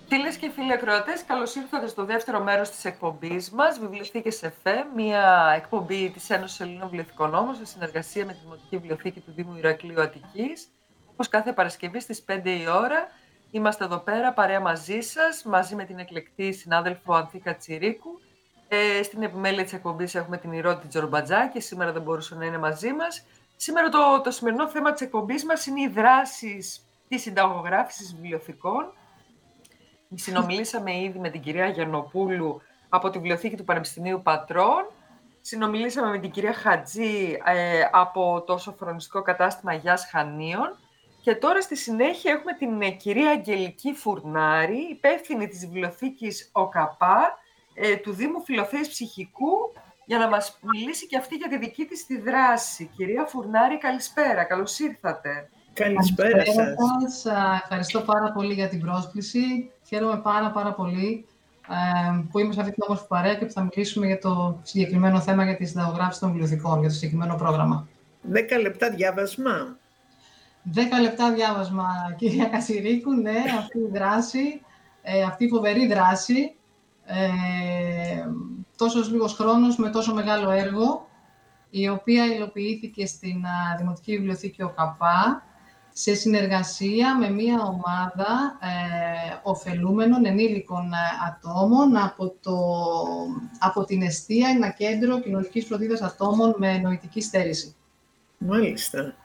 Φίλες και φίλοι ακροατές, καλώς ήρθατε στο δεύτερο μέρος της εκπομπής μας, Βιβλιοθήκε ΕΦΕ, μια εκπομπή της Ένωσης Ελλήνων Βιβλιοθηκών Όμω, σε συνεργασία με τη Δημοτική Βιβλιοθήκη του Δήμου Ηρακλείου Αττικής. Όπως κάθε Παρασκευή στις 5 η ώρα, Είμαστε εδώ πέρα παρέα μαζί σας, μαζί με την εκλεκτή συνάδελφο Ανθίκα Τσιρίκου. Ε, στην επιμέλεια της εκπομπής έχουμε την Ηρώτη Τζορμπατζά και σήμερα δεν μπορούσε να είναι μαζί μας. Σήμερα το, το σημερινό θέμα της εκπομπής μας είναι οι δράσεις της συνταγογράφησης βιβλιοθηκών. Συνομιλήσαμε ήδη με την κυρία Γιαννοπούλου από τη Βιβλιοθήκη του Πανεπιστημίου Πατρών. Συνομιλήσαμε με την κυρία Χατζή ε, από το σοφρονιστικό κατάστημα Γιάς Χανίων. Και τώρα στη συνέχεια έχουμε την ε, κυρία Αγγελική Φουρνάρη, υπεύθυνη της βιβλιοθήκης ΟΚΑΠΑ, ε, του Δήμου Φιλοθέης Ψυχικού, για να μας μιλήσει και αυτή για τη δική της τη δράση. Κυρία Φουρνάρη, καλησπέρα. Καλώς ήρθατε. Καλησπέρα σας. Ευχαριστώ πάρα πολύ για την πρόσκληση. Χαίρομαι πάρα πάρα πολύ ε, που είμαι σε αυτή την όμορφη παρέα και που θα μιλήσουμε για το συγκεκριμένο θέμα για τη συνταγογράφηση των βιβλιοθηκών, για το συγκεκριμένο πρόγραμμα. Δέκα λεπτά διάβασμα. Δέκα λεπτά διάβασμα, κυρία Κασιρίκου, ναι, αυτή η δράση, ε, αυτή η φοβερή δράση, ε, τόσος λίγος χρόνος με τόσο μεγάλο έργο, η οποία υλοποιήθηκε στην Δημοτική Βιβλιοθήκη ΟΚΑΠΑ, σε συνεργασία με μία ομάδα ε, ωφελούμενων ενήλικων ε, ατόμων από, το, από την Εστία, ένα κέντρο κοινωνικής φροντίδας ατόμων με νοητική στέρηση. Μάλιστα.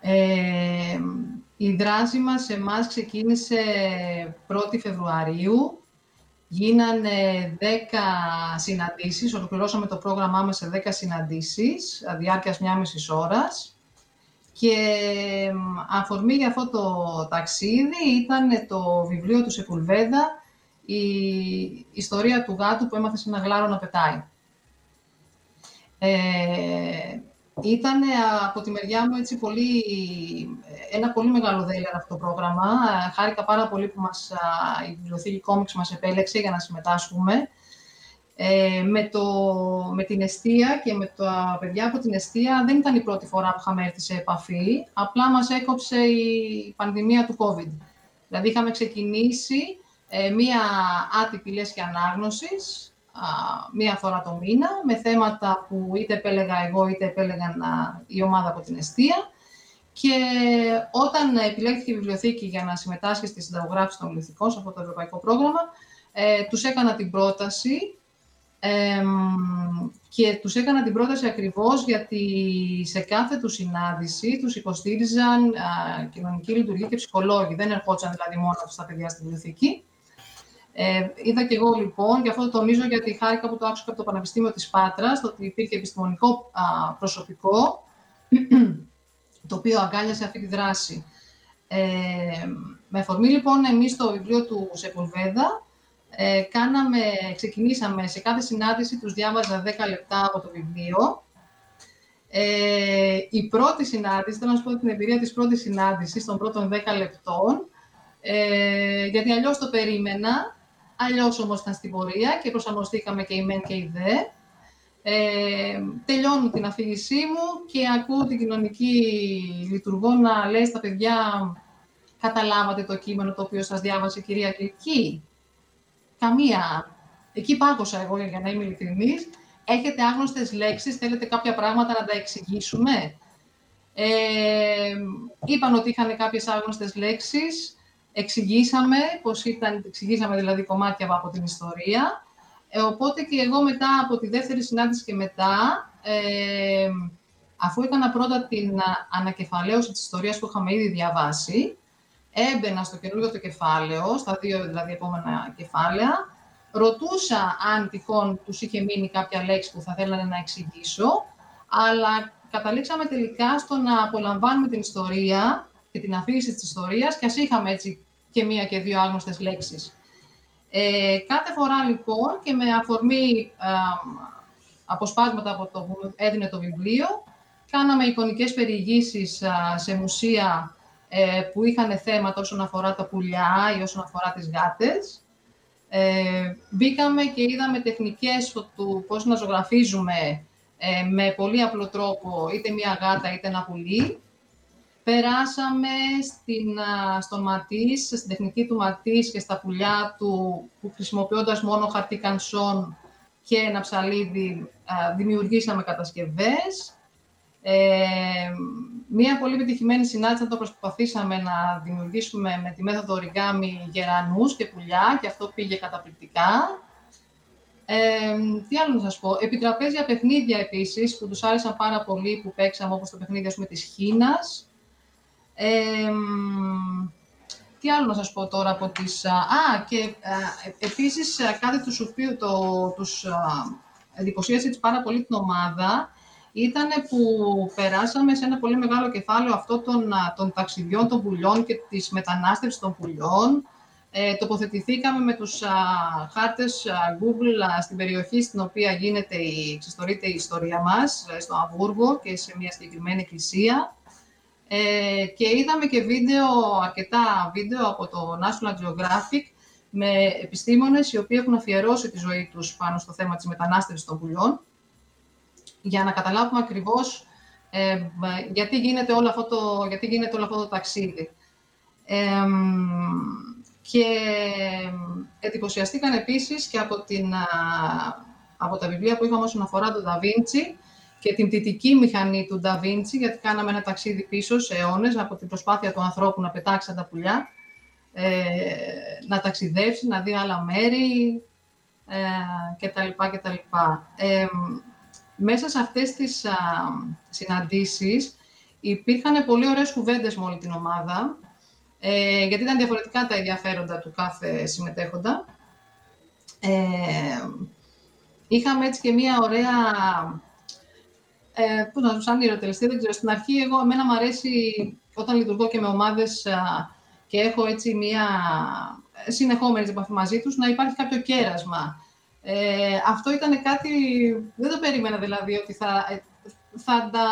Ε, η δράση μας σε εμάς ξεκίνησε 1η Φεβρουαρίου. Γίνανε 10 συναντήσεις, ολοκληρώσαμε το πρόγραμμά μας σε 10 συναντήσεις, διάρκειας μια μισής ώρας. Και αφορμή για αυτό το ταξίδι ήταν το βιβλίο του Σεπουλβέδα, η ιστορία του γάτου που έμαθε σε ένα γλάρο να πετάει. Ε, ήταν από τη μεριά μου έτσι πολύ, ένα πολύ μεγάλο δέλεαρ αυτό το πρόγραμμα. Χάρηκα πάρα πολύ που μας, η Βιβλιοθήκη Κόμιξ μας επέλεξε για να συμμετάσχουμε. Ε, με, το, με την αιστεία και με τα παιδιά από την αιστεία δεν ήταν η πρώτη φορά που είχαμε έρθει σε επαφή, απλά μας έκοψε η πανδημία του COVID. Δηλαδή είχαμε ξεκινήσει ε, μία άτυπη λέσχη ανάγνωσης, α, μία φορά το μήνα, με θέματα που είτε επέλεγα εγώ είτε επέλεγαν η ομάδα από την αιστεία. Και όταν επιλέχθηκε η βιβλιοθήκη για να συμμετάσχει στη συνταγογράφησης των βιβλιοθηκών σε αυτό το ευρωπαϊκό πρόγραμμα, ε, τους έκανα την πρόταση και τους έκανα την πρόταση ακριβώς γιατί σε κάθε του συνάντηση τους υποστήριζαν α, κοινωνική λειτουργία και ψυχολόγοι. Δεν ερχόντουσαν δηλαδή μόνο τους τα παιδιά στη βιβλιοθήκη. Ε, είδα και εγώ λοιπόν, και αυτό το τονίζω γιατί χάρηκα που το άκουσα από το Πανεπιστήμιο της Πάτρας, το ότι υπήρχε επιστημονικό α, προσωπικό, το οποίο αγκάλιασε αυτή τη δράση. Ε, με αφορμή λοιπόν εμείς το βιβλίο του Σεπουλβέδα, ε, κάναμε, ξεκινήσαμε σε κάθε συνάντηση, τους διάβαζα 10 λεπτά από το βιβλίο. Ε, η πρώτη συνάντηση, θέλω να σου πω την εμπειρία της πρώτης συνάντησης, των πρώτων 10 λεπτών, ε, γιατί αλλιώς το περίμενα, αλλιώς όμως ήταν στην πορεία και προσαρμοστήκαμε και η ΜΕΝ και η ΔΕ. Ε, τελειώνω την αφήγησή μου και ακούω την κοινωνική λειτουργό να λέει στα παιδιά καταλάβατε το κείμενο το οποίο σας διάβασε η κυρία Κλική καμία. Εκεί πάγωσα εγώ, για να είμαι ειλικρινής. Έχετε άγνωστες λέξεις, θέλετε κάποια πράγματα να τα εξηγήσουμε; Ε, είπαν ότι είχαν κάποιες άγνωστες λέξεις, εξηγήσαμε πώς ήταν, εξηγήσαμε δηλαδή κομμάτια από την ιστορία. Ε, οπότε και εγώ μετά από τη δεύτερη συνάντηση και μετά, ε, αφού έκανα πρώτα την ανακεφαλαίωση της ιστορίας που είχαμε ήδη διαβάσει, έμπαινα στο καινούργιο το κεφάλαιο, στα δύο δηλαδή επόμενα κεφάλαια, ρωτούσα αν τυχόν τους είχε μείνει κάποια λέξη που θα θέλανε να εξηγήσω, αλλά καταλήξαμε τελικά στο να απολαμβάνουμε την ιστορία και την αφήγηση της ιστορίας και ας είχαμε έτσι και μία και δύο άγνωστες λέξεις. Ε, κάθε φορά λοιπόν και με αφορμή ε, αποσπάσματα από το που έδινε το βιβλίο, κάναμε εικονικές περιηγήσεις σε μουσεία ε, που είχαν θέματα όσον αφορά τα πουλιά ή όσον αφορά τις γάτες. Ε, μπήκαμε και είδαμε τεχνικές του πώς να ζωγραφίζουμε ε, με πολύ απλό τρόπο είτε μία γάτα είτε ένα πουλί. Περάσαμε στην, στο Ματής, στην τεχνική του Ματής και στα πουλιά του, που χρησιμοποιώντας μόνο χαρτί κανσόν και ένα ψαλίδι, δημιουργήσαμε κατασκευές. Ε, Μία πολύ επιτυχημένη συνάντηση, το προσπαθήσαμε να δημιουργήσουμε με τη μέθοδο origami γερανούς και πουλιά και αυτό πήγε καταπληκτικά. Ε, τι άλλο να σας πω, επιτραπέζια παιχνίδια επίσης που τους άρεσαν πάρα πολύ που παίξαμε όπως το παιχνίδι ας πούμε, της Χίνας. Ε, τι άλλο να σας πω τώρα από τις... Α, και α, επίσης κάτι τους οποίου το, τους α, εντυπωσίασε πάρα πολύ την ομάδα ήταν που περάσαμε σε ένα πολύ μεγάλο κεφάλαιο αυτό των, των ταξιδιών των πουλιών και της μετανάστευσης των πουλιών. Ε, τοποθετηθήκαμε με τους α, χάρτες Google στην περιοχή στην οποία γίνεται η, ξεστορείται η ιστορία μας, ε, στο Αμβούργο και σε μια συγκεκριμένη εκκλησία. Ε, και είδαμε και βίντεο, αρκετά βίντεο από το National Geographic με επιστήμονες οι οποίοι έχουν αφιερώσει τη ζωή τους πάνω στο θέμα της μετανάστευσης των πουλιών για να καταλάβουμε ακριβώς ε, γιατί, γίνεται όλο αυτό το, γιατί γίνεται όλο αυτό το ταξίδι. Ε, και εντυπωσιαστήκαν επίσης και από, την, από τα βιβλία που είχαμε όσον αφορά τον Νταβίντσι και την πτυτική μηχανή του Νταβίντσι, γιατί κάναμε ένα ταξίδι πίσω σε αιώνες από την προσπάθεια του ανθρώπου να πετάξει τα πουλιά, ε, να ταξιδέψει, να δει άλλα μέρη ε, κτλ. κτλ. Ε, μέσα σε αυτές τις α, συναντήσεις υπήρχαν πολύ ωραίες κουβέντες με όλη την ομάδα, ε, γιατί ήταν διαφορετικά τα ενδιαφέροντα του κάθε συμμετέχοντα. Ε, είχαμε έτσι και μία ωραία, ε, πώς να σαν ιεροτελεστή, δεν ξέρω, στην αρχή εγώ, εμένα μου αρέσει όταν λειτουργώ και με ομάδες και έχω έτσι μία συνεχόμενη επαφή μαζί τους, να υπάρχει κάποιο κέρασμα ε, αυτό ήταν κάτι, δεν το περίμενα δηλαδή, ότι θα, ε, θα, τα,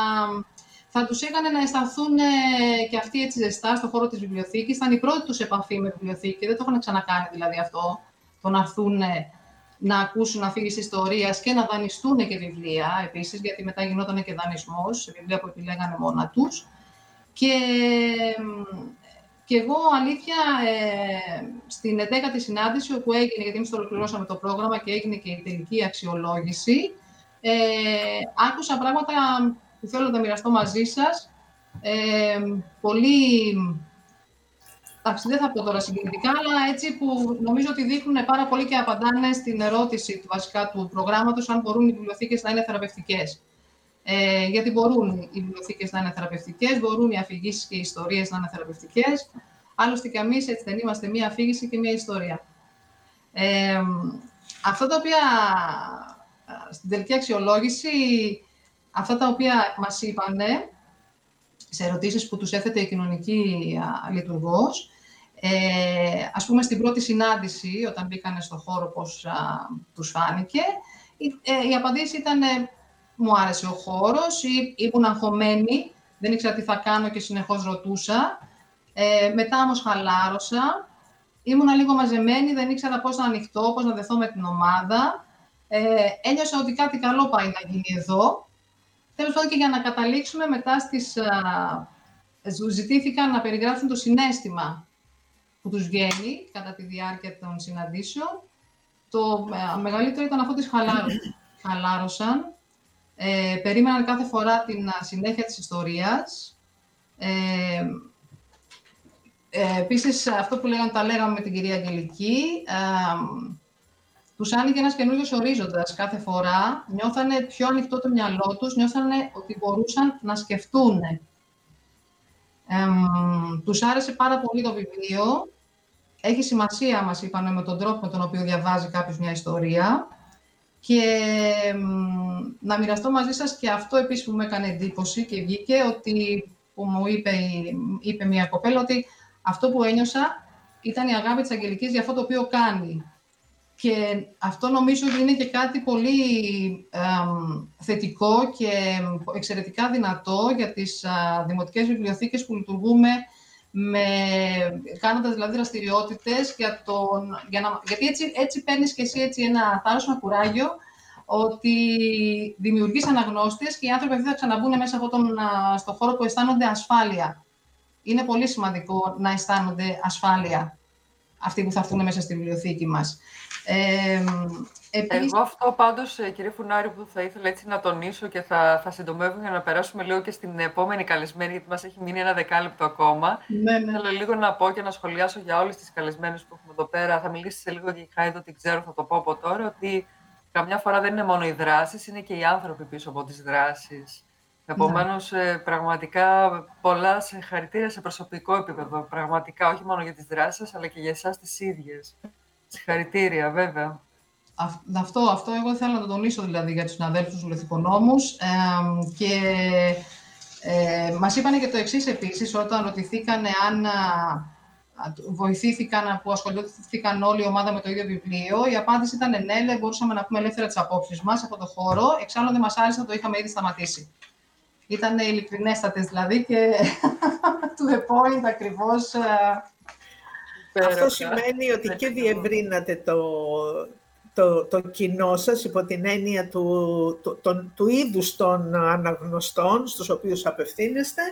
θα τους έκανε να αισθανθούν ε, και αυτοί έτσι ζεστά στον χώρο της βιβλιοθήκης. Ήταν η πρώτη τους επαφή με βιβλιοθήκη, δεν το είχαν ξανακάνει δηλαδή αυτό, το να έρθουν να ακούσουν αφήγηση ιστορίας και να δανειστούν και βιβλία επίσης, γιατί μετά γινόταν και δανεισμός σε βιβλία που επιλέγανε μόνα τους. Και και εγώ, αλήθεια, ε, στην 11η συνάντηση, όπου έγινε, γιατί εμείς το ολοκληρώσαμε το πρόγραμμα και έγινε και η τελική αξιολόγηση, ε, άκουσα πράγματα που θέλω να τα μοιραστώ μαζί σας. Ε, πολύ, εντάξει, δεν θα πω τώρα συγκινητικά, αλλά έτσι που νομίζω ότι δείχνουν πάρα πολύ και απαντάνε στην ερώτηση του βασικά του προγράμματος, αν μπορούν οι βιβλιοθήκες να είναι θεραπευτικές. Ε, γιατί μπορούν οι βιβλιοθήκες να είναι θεραπευτικές, μπορούν οι αφηγήσεις και οι ιστορίες να είναι θεραπευτικές. Άλλωστε και εμείς έτσι δεν είμαστε μία αφήγηση και μία ιστορία. Ε, αυτά τα οποία στην τελική αξιολόγηση, αυτά τα οποία μας είπανε, σε ερωτήσεις που τους έθετε η κοινωνική λειτουργός, ε, ας πούμε στην πρώτη συνάντηση, όταν μπήκανε στο χώρο πώς α, τους φάνηκε, η, ε, η απαντήση ήταν μου άρεσε ο χώρος, ή, ήμουν αγχωμένη, δεν ήξερα τι θα κάνω και συνεχώς ρωτούσα. Ε, μετά όμως χαλάρωσα, ήμουν λίγο μαζεμένη, δεν ήξερα πώς να ανοιχτώ, πώς να δεθώ με την ομάδα. Ε, ένιωσα ότι κάτι καλό πάει να γίνει εδώ. Τέλος πάντων και για να καταλήξουμε μετά στις... Α, ζητήθηκαν να περιγράψουν το συνέστημα που τους βγαίνει κατά τη διάρκεια των συναντήσεων. Το ε, μεγαλύτερο ήταν αυτό της χαλάρωσαν. Ε, περίμεναν κάθε φορά την συνέχεια της ιστορίας. Ε, ε, επίσης, αυτό που λέγανε, τα λέγαμε με την κυρία Αγγελική, ε, τους άνοιγε ένας καινούριος ορίζοντας κάθε φορά. Νιώθανε πιο ανοιχτό το μυαλό τους, νιώθανε ότι μπορούσαν να σκεφτούν. Ε, τους άρεσε πάρα πολύ το βιβλίο. Έχει σημασία, μας είπαν, με τον τρόπο με τον οποίο διαβάζει κάποιος μια ιστορία. Και να μοιραστώ μαζί σας και αυτό επίσης που μου έκανε εντύπωση και βγήκε ότι που μου είπε, είπε μια κοπέλα ότι αυτό που ένιωσα ήταν η αγάπη της Αγγελικής για αυτό το οποίο κάνει. Και αυτό νομίζω ότι είναι και κάτι πολύ θετικό και εξαιρετικά δυνατό για τις α, δημοτικές βιβλιοθήκες που λειτουργούμε με, κάνοντας δηλαδή δραστηριότητες για τον, για να, γιατί έτσι, έτσι παίρνεις και εσύ έτσι ένα θάρρος, ένα κουράγιο ότι δημιουργείς αναγνώστες και οι άνθρωποι αυτοί θα ξαναμπούν μέσα από τον, στο χώρο που αισθάνονται ασφάλεια. Είναι πολύ σημαντικό να αισθάνονται ασφάλεια. Αυτοί που θα έρθουν μέσα στη βιβλιοθήκη μας. Ε, Επίσης... Εγώ αυτό πάντως, ε, κύριε Φουνάρη, που θα ήθελα έτσι να τονίσω και θα, θα συντομεύω για να περάσουμε λίγο και στην επόμενη καλεσμένη, γιατί μας έχει μείνει ένα δεκάλεπτο ακόμα. Ναι, ναι. Θέλω λίγο να πω και να σχολιάσω για όλες τις καλεσμένες που έχουμε εδώ πέρα. Θα μιλήσει σε λίγο για η Χάιδο, την ξέρω, θα το πω από τώρα, ότι καμιά φορά δεν είναι μόνο οι δράσεις, είναι και οι άνθρωποι πίσω από τις δράσεις. Επομένως, ναι. πραγματικά πολλά συγχαρητήρια σε προσωπικό επίπεδο. Πραγματικά, όχι μόνο για τις δράσεις, αλλά και για εσάς τις ίδιες. Συγχαρητήρια, βέβαια. Αυτό, αυτό εγώ θέλω να το τονίσω δηλαδή για τους συναδέλφους τους λεθικονόμους ε, και ε, μας είπαν και το εξής επίσης όταν ρωτηθήκαν αν βοηθήθηκαν, που ασχολήθηκαν όλη η ομάδα με το ίδιο βιβλίο. Η απάντηση ήταν ναι, μπορούσαμε να πούμε ελεύθερα τις απόψεις μας από το χώρο. Εξάλλου δεν μας άρεσε, το είχαμε ήδη σταματήσει. Ήταν ειλικρινέστατες δηλαδή και του the ακριβώς. Ε, Αυτό σημαίνει ότι και διευρύνατε το, το, το κοινό σας υπό την έννοια του, του, του είδους των αναγνωστών στους οποίους απευθύνεστε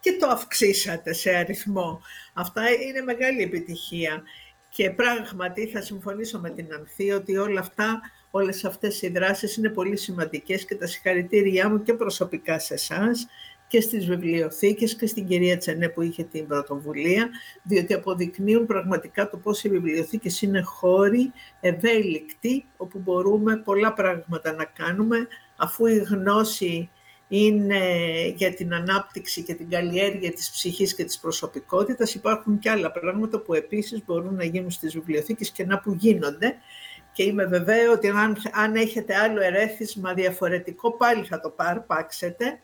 και το αυξήσατε σε αριθμό. Αυτά είναι μεγάλη επιτυχία. Και πράγματι θα συμφωνήσω με την Ανθή ότι όλα αυτά, όλες αυτές οι δράσεις είναι πολύ σημαντικές και τα συγχαρητήριά μου και προσωπικά σε εσάς και στις βιβλιοθήκες και στην κυρία Τσενέ που είχε την πρωτοβουλία, διότι αποδεικνύουν πραγματικά το πώς οι βιβλιοθήκες είναι χώροι ευέλικτοι, όπου μπορούμε πολλά πράγματα να κάνουμε, αφού η γνώση είναι για την ανάπτυξη και την καλλιέργεια της ψυχής και της προσωπικότητας. Υπάρχουν και άλλα πράγματα που επίσης μπορούν να γίνουν στις βιβλιοθήκες και να που γίνονται. Και είμαι βεβαία ότι αν, αν έχετε άλλο ερέθισμα διαφορετικό, πάλι θα το πάρπαξετε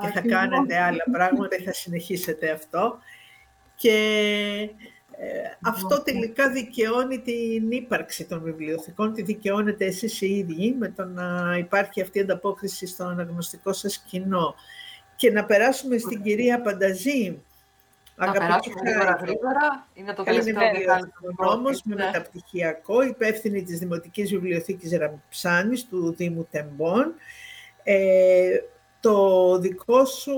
και θα κάνετε άλλα πράγματα και θα συνεχίσετε αυτό. Και ε, αυτό τελικά δικαιώνει την ύπαρξη των βιβλιοθηκών, τη δικαιώνετε εσείς οι ίδιοι με το να υπάρχει αυτή η ανταπόκριση στο αναγνωστικό σας κοινό. Και να περάσουμε στην κυρία Πανταζή. Να περάσουμε γρήγορα, γρήγορα. Είναι το τελευταίο όμως με μεταπτυχιακό, υπεύθυνη της Δημοτικής Βιβλιοθήκης Ραμψάνης του Δήμου Τεμπών. Ε, το δικό σου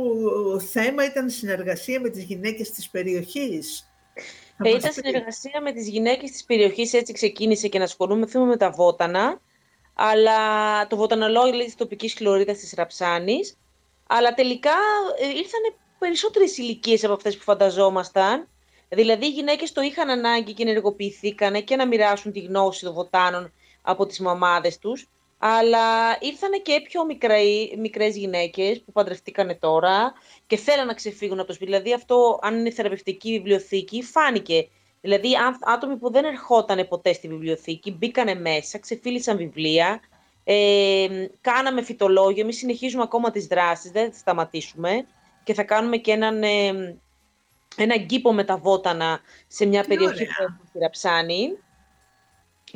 θέμα ήταν συνεργασία με τις γυναίκες της περιοχής. Ε, ήταν συνεργασία με τις γυναίκες της περιοχής, έτσι ξεκίνησε και να ασχολούμαι με τα βότανα, αλλά το βοτανολόγιο της τοπικής χλωρίδας της Ραψάνης, αλλά τελικά ε, ήρθαν περισσότερες ηλικίες από αυτές που φανταζόμασταν, δηλαδή οι γυναίκες το είχαν ανάγκη και ενεργοποιηθήκαν και να μοιράσουν τη γνώση των βοτάνων από τις μαμάδες τους, αλλά ήρθαν και πιο μικρέ, μικρές γυναίκες που παντρευτήκανε τώρα και θέλαν να ξεφύγουν από το σπίτι. Δηλαδή αυτό, αν είναι θεραπευτική βιβλιοθήκη, φάνηκε. Δηλαδή άτομοι που δεν ερχόταν ποτέ στη βιβλιοθήκη, μπήκανε μέσα, ξεφύλισαν βιβλία, ε, κάναμε φυτολόγιο, εμείς συνεχίζουμε ακόμα τις δράσεις, δεν θα σταματήσουμε και θα κάνουμε και έναν, ε, ένα γκύπο με τα βότανα σε μια περιοχή που έχουμε στη Ραψάνη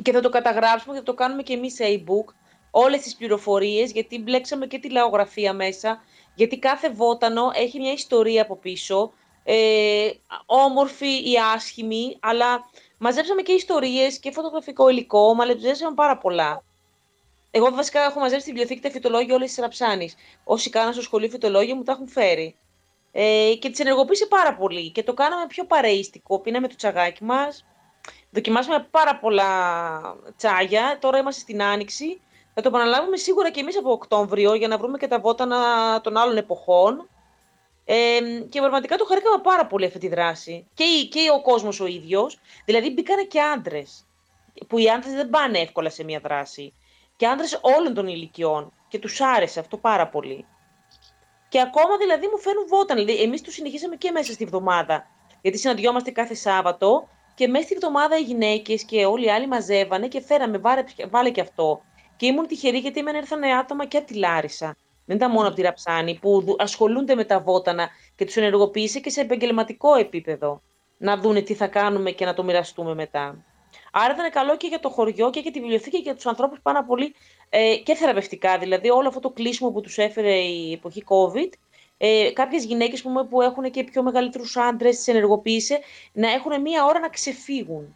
και θα το καταγράψουμε και θα το κάνουμε και εμείς σε e-book όλες τις πληροφορίες, γιατί μπλέξαμε και τη λαογραφία μέσα, γιατί κάθε βότανο έχει μια ιστορία από πίσω, ε, όμορφη ή άσχημη, αλλά μαζέψαμε και ιστορίες και φωτογραφικό υλικό, μαζέψαμε πάρα πολλά. Εγώ βασικά έχω μαζέψει την βιβλιοθήκη τα φυτολόγια όλες τις ραψάνεις. Όσοι κάναν στο σχολείο φυτολόγια μου τα έχουν φέρει. Ε, και τις ενεργοποίησε πάρα πολύ και το κάναμε πιο παρεΐστικο. Πίναμε το τσαγάκι μας, δοκιμάσαμε πάρα πολλά τσάγια, τώρα είμαστε στην Άνοιξη θα το επαναλάβουμε σίγουρα και εμείς από Οκτώβριο για να βρούμε και τα βότανα των άλλων εποχών. Ε, και πραγματικά το χαρήκαμε πάρα πολύ αυτή τη δράση. Και, και ο κόσμος ο ίδιος. Δηλαδή μπήκανε και άντρες. Που οι άντρες δεν πάνε εύκολα σε μια δράση. Και άντρες όλων των ηλικιών. Και τους άρεσε αυτό πάρα πολύ. Και ακόμα δηλαδή μου φέρνουν βότανα. Δηλαδή, εμείς τους συνεχίσαμε και μέσα στη βδομάδα. Γιατί συναντιόμαστε κάθε Σάββατο και μέσα στη βδομάδα οι γυναίκες και όλοι οι άλλοι μαζεύανε και φέραμε, βάλε, βάλε και αυτό. Και ήμουν τυχερή γιατί με ήρθαν άτομα και από τη Λάρισα. Δεν ήταν μόνο από τη Ραψάνη που ασχολούνται με τα βότανα και τους ενεργοποίησε και σε επαγγελματικό επίπεδο. Να δούνε τι θα κάνουμε και να το μοιραστούμε μετά. Άρα ήταν καλό και για το χωριό και για τη βιβλιοθήκη και για τους ανθρώπους πάρα πολύ ε, και θεραπευτικά. Δηλαδή, όλο αυτό το κλείσιμο που τους έφερε η εποχή COVID, ε, κάποιες γυναίκες που, που έχουν και πιο μεγαλύτερους άντρες, τις ενεργοποίησε να έχουν μία ώρα να ξεφύγουν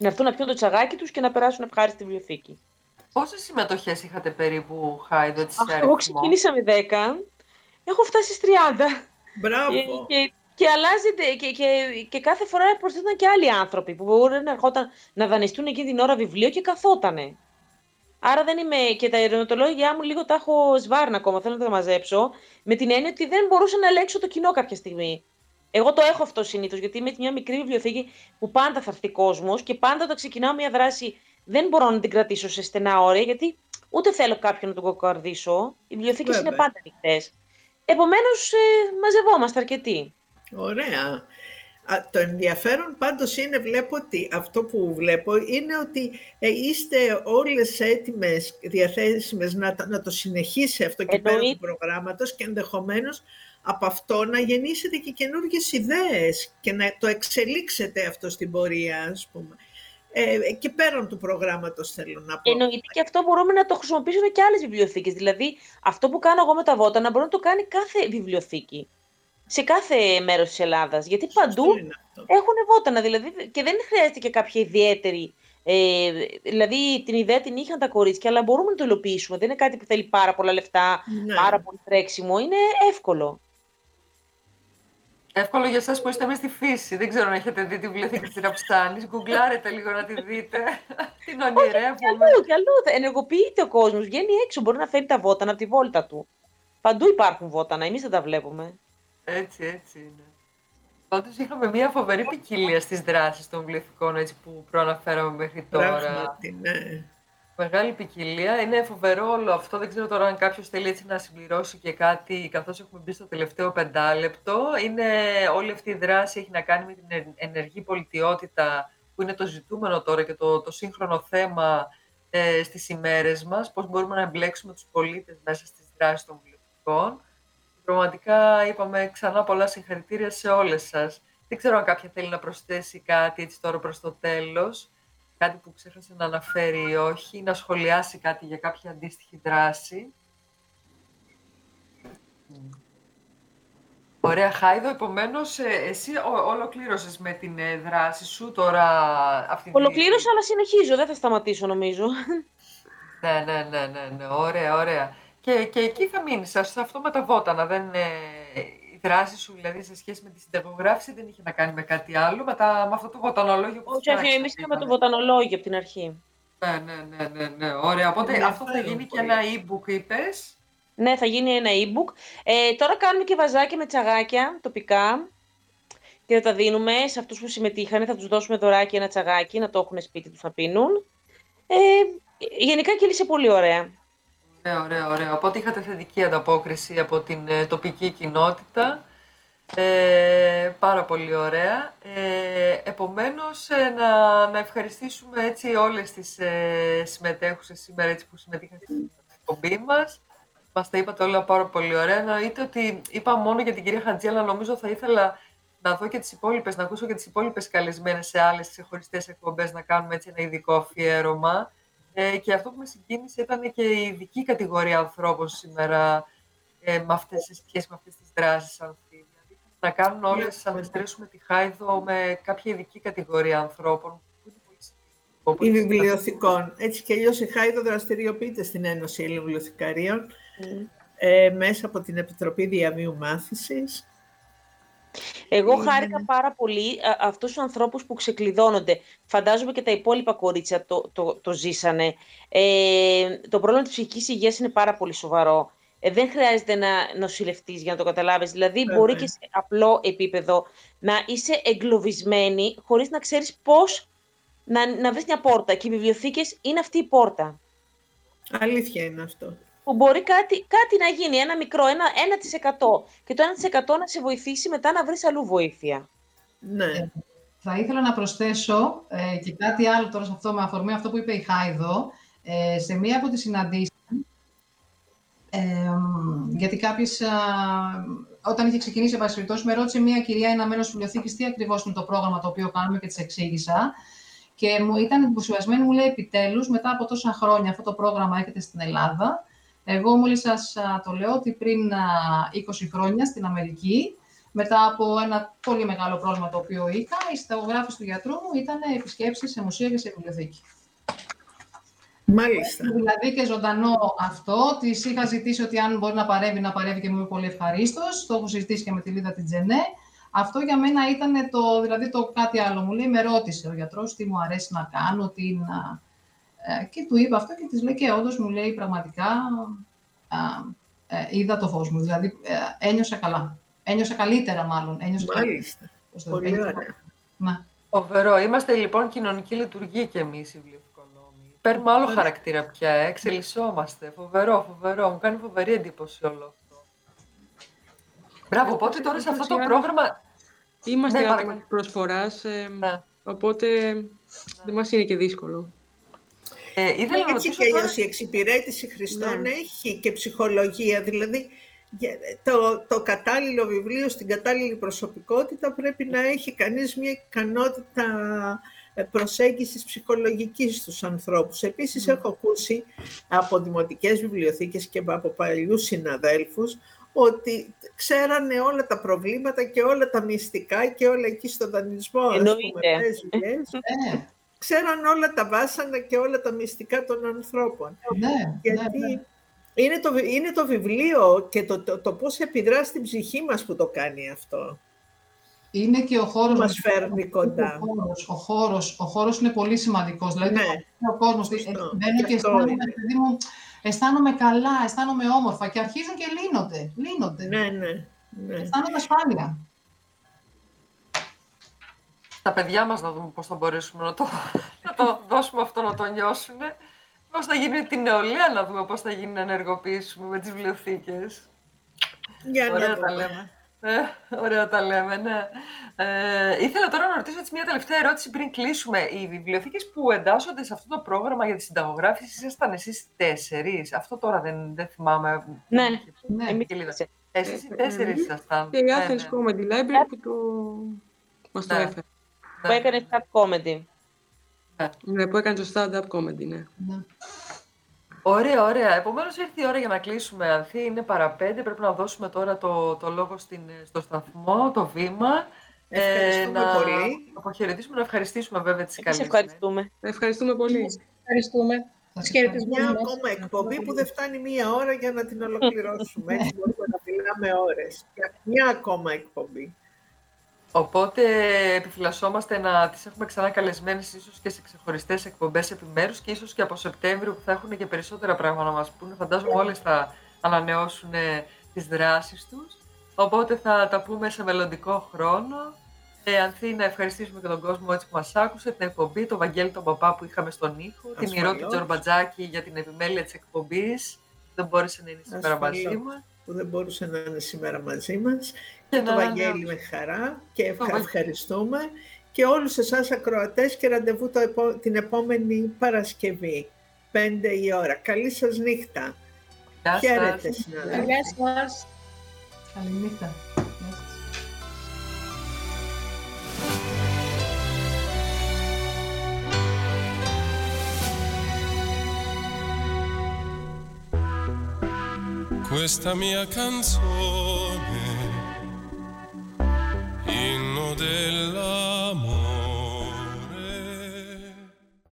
να έρθουν να πιούν το τσαγάκι τους και να περάσουν ευχάριστη βιβλιοθήκη. Πόσες συμμετοχές είχατε περίπου, Χάιδο, έτσι Εγώ ξεκίνησα με 10. Έχω φτάσει στις 30. Μπράβο. Και, και αλλάζει και, και, και κάθε φορά προσθέτουν και άλλοι άνθρωποι που μπορούν να, ερχόταν, να δανειστούν εκείνη την ώρα βιβλίο και καθότανε. Άρα δεν είμαι και τα ερωτολόγια μου λίγο τα έχω σβάρνα ακόμα, θέλω να τα μαζέψω, με την έννοια ότι δεν μπορούσα να ελέγξω το κοινό κάποια στιγμή. Εγώ το έχω αυτό συνήθως, γιατί είμαι μια μικρή βιβλιοθήκη που πάντα θα έρθει κόσμος και πάντα όταν ξεκινάω μια δράση δεν μπορώ να την κρατήσω σε στενά όρια, γιατί ούτε θέλω κάποιον να τον κοκαρδίσω. Οι βιβλιοθήκες είναι πάντα ανοιχτές. Επομένως, ε, μαζευόμαστε αρκετοί. Ωραία. το ενδιαφέρον πάντως είναι, βλέπω ότι αυτό που βλέπω είναι ότι ε, είστε όλες έτοιμες, διαθέσιμες να, να το συνεχίσει αυτό και πέρα του προγράμματος και ενδεχομένως από αυτό να γεννήσετε και καινούργιες ιδέες και να το εξελίξετε αυτό στην πορεία, ας πούμε. Ε, και πέραν του προγράμματος θέλω να πω. Εννοείται και αυτό μπορούμε να το χρησιμοποιήσουμε και άλλες βιβλιοθήκες. Δηλαδή, αυτό που κάνω εγώ με τα βότανα μπορεί να το κάνει κάθε βιβλιοθήκη. Σε κάθε μέρος της Ελλάδας. Γιατί παντού έχουν βότανα. Δηλαδή, και δεν χρειάζεται και κάποια ιδιαίτερη ε, δηλαδή την ιδέα την είχαν τα κορίτσια, αλλά μπορούμε να το υλοποιήσουμε. Δεν είναι κάτι που θέλει πάρα πολλά λεφτά, ναι. πάρα πολύ τρέξιμο. Είναι εύκολο. Εύκολο για εσάς που είστε μέσα στη φύση. Δεν ξέρω αν έχετε δει τη βιβλιοθήκη της Ραψάνης. Γκουγκλάρετε λίγο να τη δείτε. Την ονειρεύουμε. Και αλλού, και αλλού. Ενεργοποιείται ο κόσμος. Βγαίνει έξω. Μπορεί να φέρει τα βότανα από τη βόλτα του. Παντού υπάρχουν βότανα. Εμείς δεν τα βλέπουμε. Έτσι, έτσι είναι. Πάντως είχαμε μια φοβερή ποικιλία στις δράσεις των βιβλιοθηκών έτσι, που προαναφέραμε μέχρι τώρα. Πράγματι, ναι μεγάλη ποικιλία. Είναι φοβερό όλο αυτό. Δεν ξέρω τώρα αν κάποιος θέλει έτσι να συμπληρώσει και κάτι, καθώς έχουμε μπει στο τελευταίο πεντάλεπτο. Είναι, όλη αυτή η δράση έχει να κάνει με την ενεργή πολιτιότητα, που είναι το ζητούμενο τώρα και το, το σύγχρονο θέμα ε, στις ημέρες μας. Πώς μπορούμε να εμπλέξουμε τους πολίτες μέσα στις δράσεις των βιβλιοθηκών. Πραγματικά είπαμε ξανά πολλά συγχαρητήρια σε όλες σας. Δεν ξέρω αν κάποια θέλει να προσθέσει κάτι έτσι τώρα προς το τέλος κάτι που ξέχασε να αναφέρει ή όχι, να σχολιάσει κάτι για κάποια αντίστοιχη δράση. Ωραία, Χάιδο, επομένως, ε, εσύ ολοκλήρωσες με την ε, δράση σου τώρα αυτή Ολοκλήρωσα, αλλά συνεχίζω, δεν θα σταματήσω νομίζω. Ναι, ναι, ναι, ναι, ναι. ωραία, ωραία. Και, και εκεί θα μείνεις, σε αυτό με τα βότανα, δεν, ε, δράση σου δηλαδή σε σχέση με τη συνταγογράφηση δεν είχε να κάνει με κάτι άλλο, με, τα, με αυτό το βοτανολόγιο που Όχι, όχι, εμείς είχαμε το βοτανολόγιο από την αρχή. Ναι, ναι, ναι, ναι, ναι. ωραία. Οπότε ναι, αυτό θα γίνει και ένα e-book, είπες. Ναι, θα γίνει ένα e-book. Ε, τώρα κάνουμε και βαζάκια με τσαγάκια τοπικά και θα τα δίνουμε σε αυτούς που συμμετείχαν. Θα τους δώσουμε δωράκι ένα τσαγάκι να το έχουν σπίτι τους να πίνουν. Ε, γενικά κύλησε πολύ ωραία. Ωραία, ωραία, ωραία. Οπότε είχατε θετική ανταπόκριση από την ε, τοπική κοινότητα. Ε, πάρα πολύ ωραία. Ε, επομένως, ε, να, να ευχαριστήσουμε έτσι όλες τις ε, συμμετέχουσες σήμερα έτσι, που συμμετείχαν στην εκπομπή μας. Μας τα είπατε όλα πάρα πολύ ωραία. Να είτε ότι είπα μόνο για την κυρία Χαντζή, αλλά νομίζω θα ήθελα να δω και τις υπόλοιπες, να ακούσω και τις υπόλοιπες καλεσμένες σε άλλες ξεχωριστές εκπομπές, να κάνουμε έτσι ένα ειδικό αφιέρωμα. Ε, και αυτό που με συγκίνησε ήταν και η ειδική κατηγορία ανθρώπων σήμερα ε, με αυτές, σε σχέση με αυτές τις δράσεις δηλαδή, να κάνουν όλες, να μετρήσουμε τη Χάιδο με κάποια ειδική κατηγορία ανθρώπων. Οι βιβλιοθηκών. Έτσι κι αλλιώς η Χάιδο δραστηριοποιείται στην Ένωση Βιβλιοθηκαρίων mm. ε, μέσα από την Επιτροπή Διαβίου Μάθησης εγώ χάρηκα πάρα πολύ αυτούς τους ανθρώπους που ξεκλειδώνονται. Φαντάζομαι και τα υπόλοιπα κορίτσια το, το, το ζήσανε. Ε, το πρόβλημα της ψυχικής υγείας είναι πάρα πολύ σοβαρό. Ε, δεν χρειάζεται να νοσηλευτείς για να το καταλάβεις. Δηλαδή, μπορεί και σε απλό επίπεδο να είσαι εγκλωβισμένη χωρίς να ξέρεις πώς να, να βρεις μια πόρτα. Και οι βιβλιοθήκες είναι αυτή η πόρτα. Αλήθεια είναι αυτό που μπορεί κάτι, κάτι να γίνει, ένα μικρό, ένα 1% και το 1% να σε βοηθήσει μετά να βρεις αλλού βοήθεια. Ναι. Ε, θα ήθελα να προσθέσω ε, και κάτι άλλο τώρα σε αυτό, με αφορμή αυτό που είπε η Χάιδο, ε, σε μία από τις συναντήσεις, ε, γιατί κάποιος, όταν είχε ξεκινήσει η με ρώτησε μία κυρία, ένα μέλος βιβλιοθήκης, τι ακριβώς είναι το πρόγραμμα το οποίο κάνουμε και της εξήγησα. Και μου ήταν εντυπωσιασμένη, μου λέει επιτέλους, μετά από τόσα χρόνια αυτό το πρόγραμμα έρχεται στην Ελλάδα εγώ μόλις σας το λέω ότι πριν 20 χρόνια στην Αμερική, μετά από ένα πολύ μεγάλο πρόβλημα το οποίο είχα, η συνταγογράφηση του γιατρού μου ήταν επισκέψεις σε μουσεία και σε βιβλιοθήκη. Μάλιστα. Δηλαδή και ζωντανό αυτό. Της είχα ζητήσει ότι αν μπορεί να παρεύει, να παρεύει και μου είμαι πολύ ευχαρίστως. Το έχω συζητήσει και με τη Λίδα την Τζενέ. Αυτό για μένα ήταν το, δηλαδή το κάτι άλλο. Μου λέει, με ρώτησε ο γιατρός τι μου αρέσει να κάνω, τι να... Ε, και του είπα αυτό και της λέει και όντως μου λέει πραγματικά ε, είδα το φως μου. Δηλαδή ε, ένιωσα καλά. Ένιωσα καλύτερα μάλλον. Ένιωσα Μάλιστα. Πολύ ωραία. Να. Φοβερό. Είμαστε λοιπόν κοινωνική λειτουργία και εμείς οι βιβλιοφικονόμοι. Παίρνουμε άλλο χαρακτήρα πια, ε. εξελισσόμαστε. Φοβερό, φοβερό. Μου κάνει φοβερή εντύπωση όλο αυτό. Μπράβο, οπότε τώρα σε αυτό το πρόγραμμα. Είμαστε Ναι, άτομα παρακαλώ. προσφοράς, ε, Ναι. οπότε δεν μας είναι και δύσκολο. Ε, ήθελα να Έτσι ρωτήσω και τώρα... αλλιώς η εξυπηρέτηση Χριστών Ναι. έχει και ψυχολογία, δηλαδή για- το, το κατάλληλο βιβλίο στην κατάλληλη προσωπικότητα πρέπει να έχει κανείς μια ικανότητα ε, προσέγγισης ψυχολογικής στους ανθρώπους. Επίσης έχω ακούσει από δημοτικές βιβλιοθήκες και από παλιούς συναδέλφους ότι ξέρανε όλα τα προβλήματα και όλα τα μυστικά και όλα εκεί στο δανεισμό, ας πούμε, Εννοείται. τις δουλειές. Ε, ξέραν όλα τα βάσανα και όλα τα μυστικά των ανθρώπων. ναι, Γιατί ναι, ναι. είναι, το, βι- είναι το βιβλίο και το, το, το πώς επιδρά στην ψυχή μας που το κάνει αυτό. Είναι και ο χώρος Μας φέρνει κοντά. Ο χώρος, ο χώρος, ο χώρος είναι πολύ σημαντικός. Δηλαδή, Ναι. ο κόσμος, Σωστό. ε, μπαίνω Γι' και αυτό αισθάνομαι, είναι. παιδί μου, αισθάνομαι καλά, αισθάνομαι όμορφα και αρχίζουν και λύνονται. λύνονται. Ναι, ναι, ναι. Αισθάνομαι ασφάλεια. Τα παιδιά μας να δούμε πώς θα μπορέσουμε να το, να το δώσουμε αυτό να το νιώσουν. Πώς θα γίνει την νεολαία να δούμε πώς θα γίνει να ενεργοποιήσουμε με τις βιβλιοθήκες. Για να Ωραία τα δούμε. λέμε. Ε, ωραία τα λέμε, ναι. Ε, ήθελα τώρα να ρωτήσω έτσι μια τελευταία ερώτηση πριν κλείσουμε. Οι βιβλιοθήκες που εντάσσονται σε αυτό το πρόγραμμα για τη συνταγογράφηση ήσασταν εσείς τέσσερις; Αυτό τώρα δεν, δεν θυμάμαι. Ναι, Ναι. εμείς Και λίγα. τέσσερις. Εσείς οι Ε, τέσσερις εμείς ήσασταν. Και η Ναι, Athens ναι. Comedy Library που το... μας το Ναι. έφερε. Που έκανε stand comedy. Ναι, που έκανε το stand-up comedy, ναι. Ναι. Ωραία, ωραία. Επομένως ήρθε η ώρα για να κλείσουμε. Ανθή είναι παρά πέντε. Πρέπει να δώσουμε τώρα το, το λόγο στην, στο σταθμό, το βήμα. Ευχαριστούμε να πολύ. αποχαιρετήσουμε, να ευχαριστήσουμε βέβαια τις Εμείς καλές. ευχαριστούμε. Ευχαριστούμε πολύ. Ευχαριστούμε. Τους χαιρετισμούς Μια μας. ακόμα εκπομπή που δεν φτάνει μία ώρα για να την ολοκληρώσουμε. Έτσι μπορούμε να μιλάμε ώρες. Για Μια ακόμα εκπομπή. Οπότε επιφυλασσόμαστε να τις έχουμε ξανά καλεσμένες ίσως και σε ξεχωριστές εκπομπές επιμέρους και ίσως και από Σεπτέμβριο που θα έχουν και περισσότερα πράγματα να μας πούνε. Φαντάζομαι όλες θα ανανεώσουν ε, τις δράσεις τους. Οπότε θα τα πούμε σε μελλοντικό χρόνο. Ε, Ανθή, να ευχαριστήσουμε και τον κόσμο έτσι που μας άκουσε, την εκπομπή, τον Βαγγέλη τον Παπά που είχαμε στον ήχο, την Ηρώ Ασφαλώς. του Τζορμπατζάκη για την επιμέλεια της εκπομπής, που δεν μπόρεσε να είναι σήμερα μαζί Ασφαλώς. μας. Που δεν μπορούσε να είναι σήμερα μαζί μας Και και το να- Βαγγέλη με χαρά και ευχα- Βαγγέλη. ευχαριστούμε και όλους εσάς ακροατές και ραντεβού το επο- την επόμενη Παρασκευή, 5 η ώρα. Καλή σας νύχτα. Γεια σας. Χαίρετε συνάδελφοι. Γεια σας. Καληνύχτα. questa mia canzone, inno della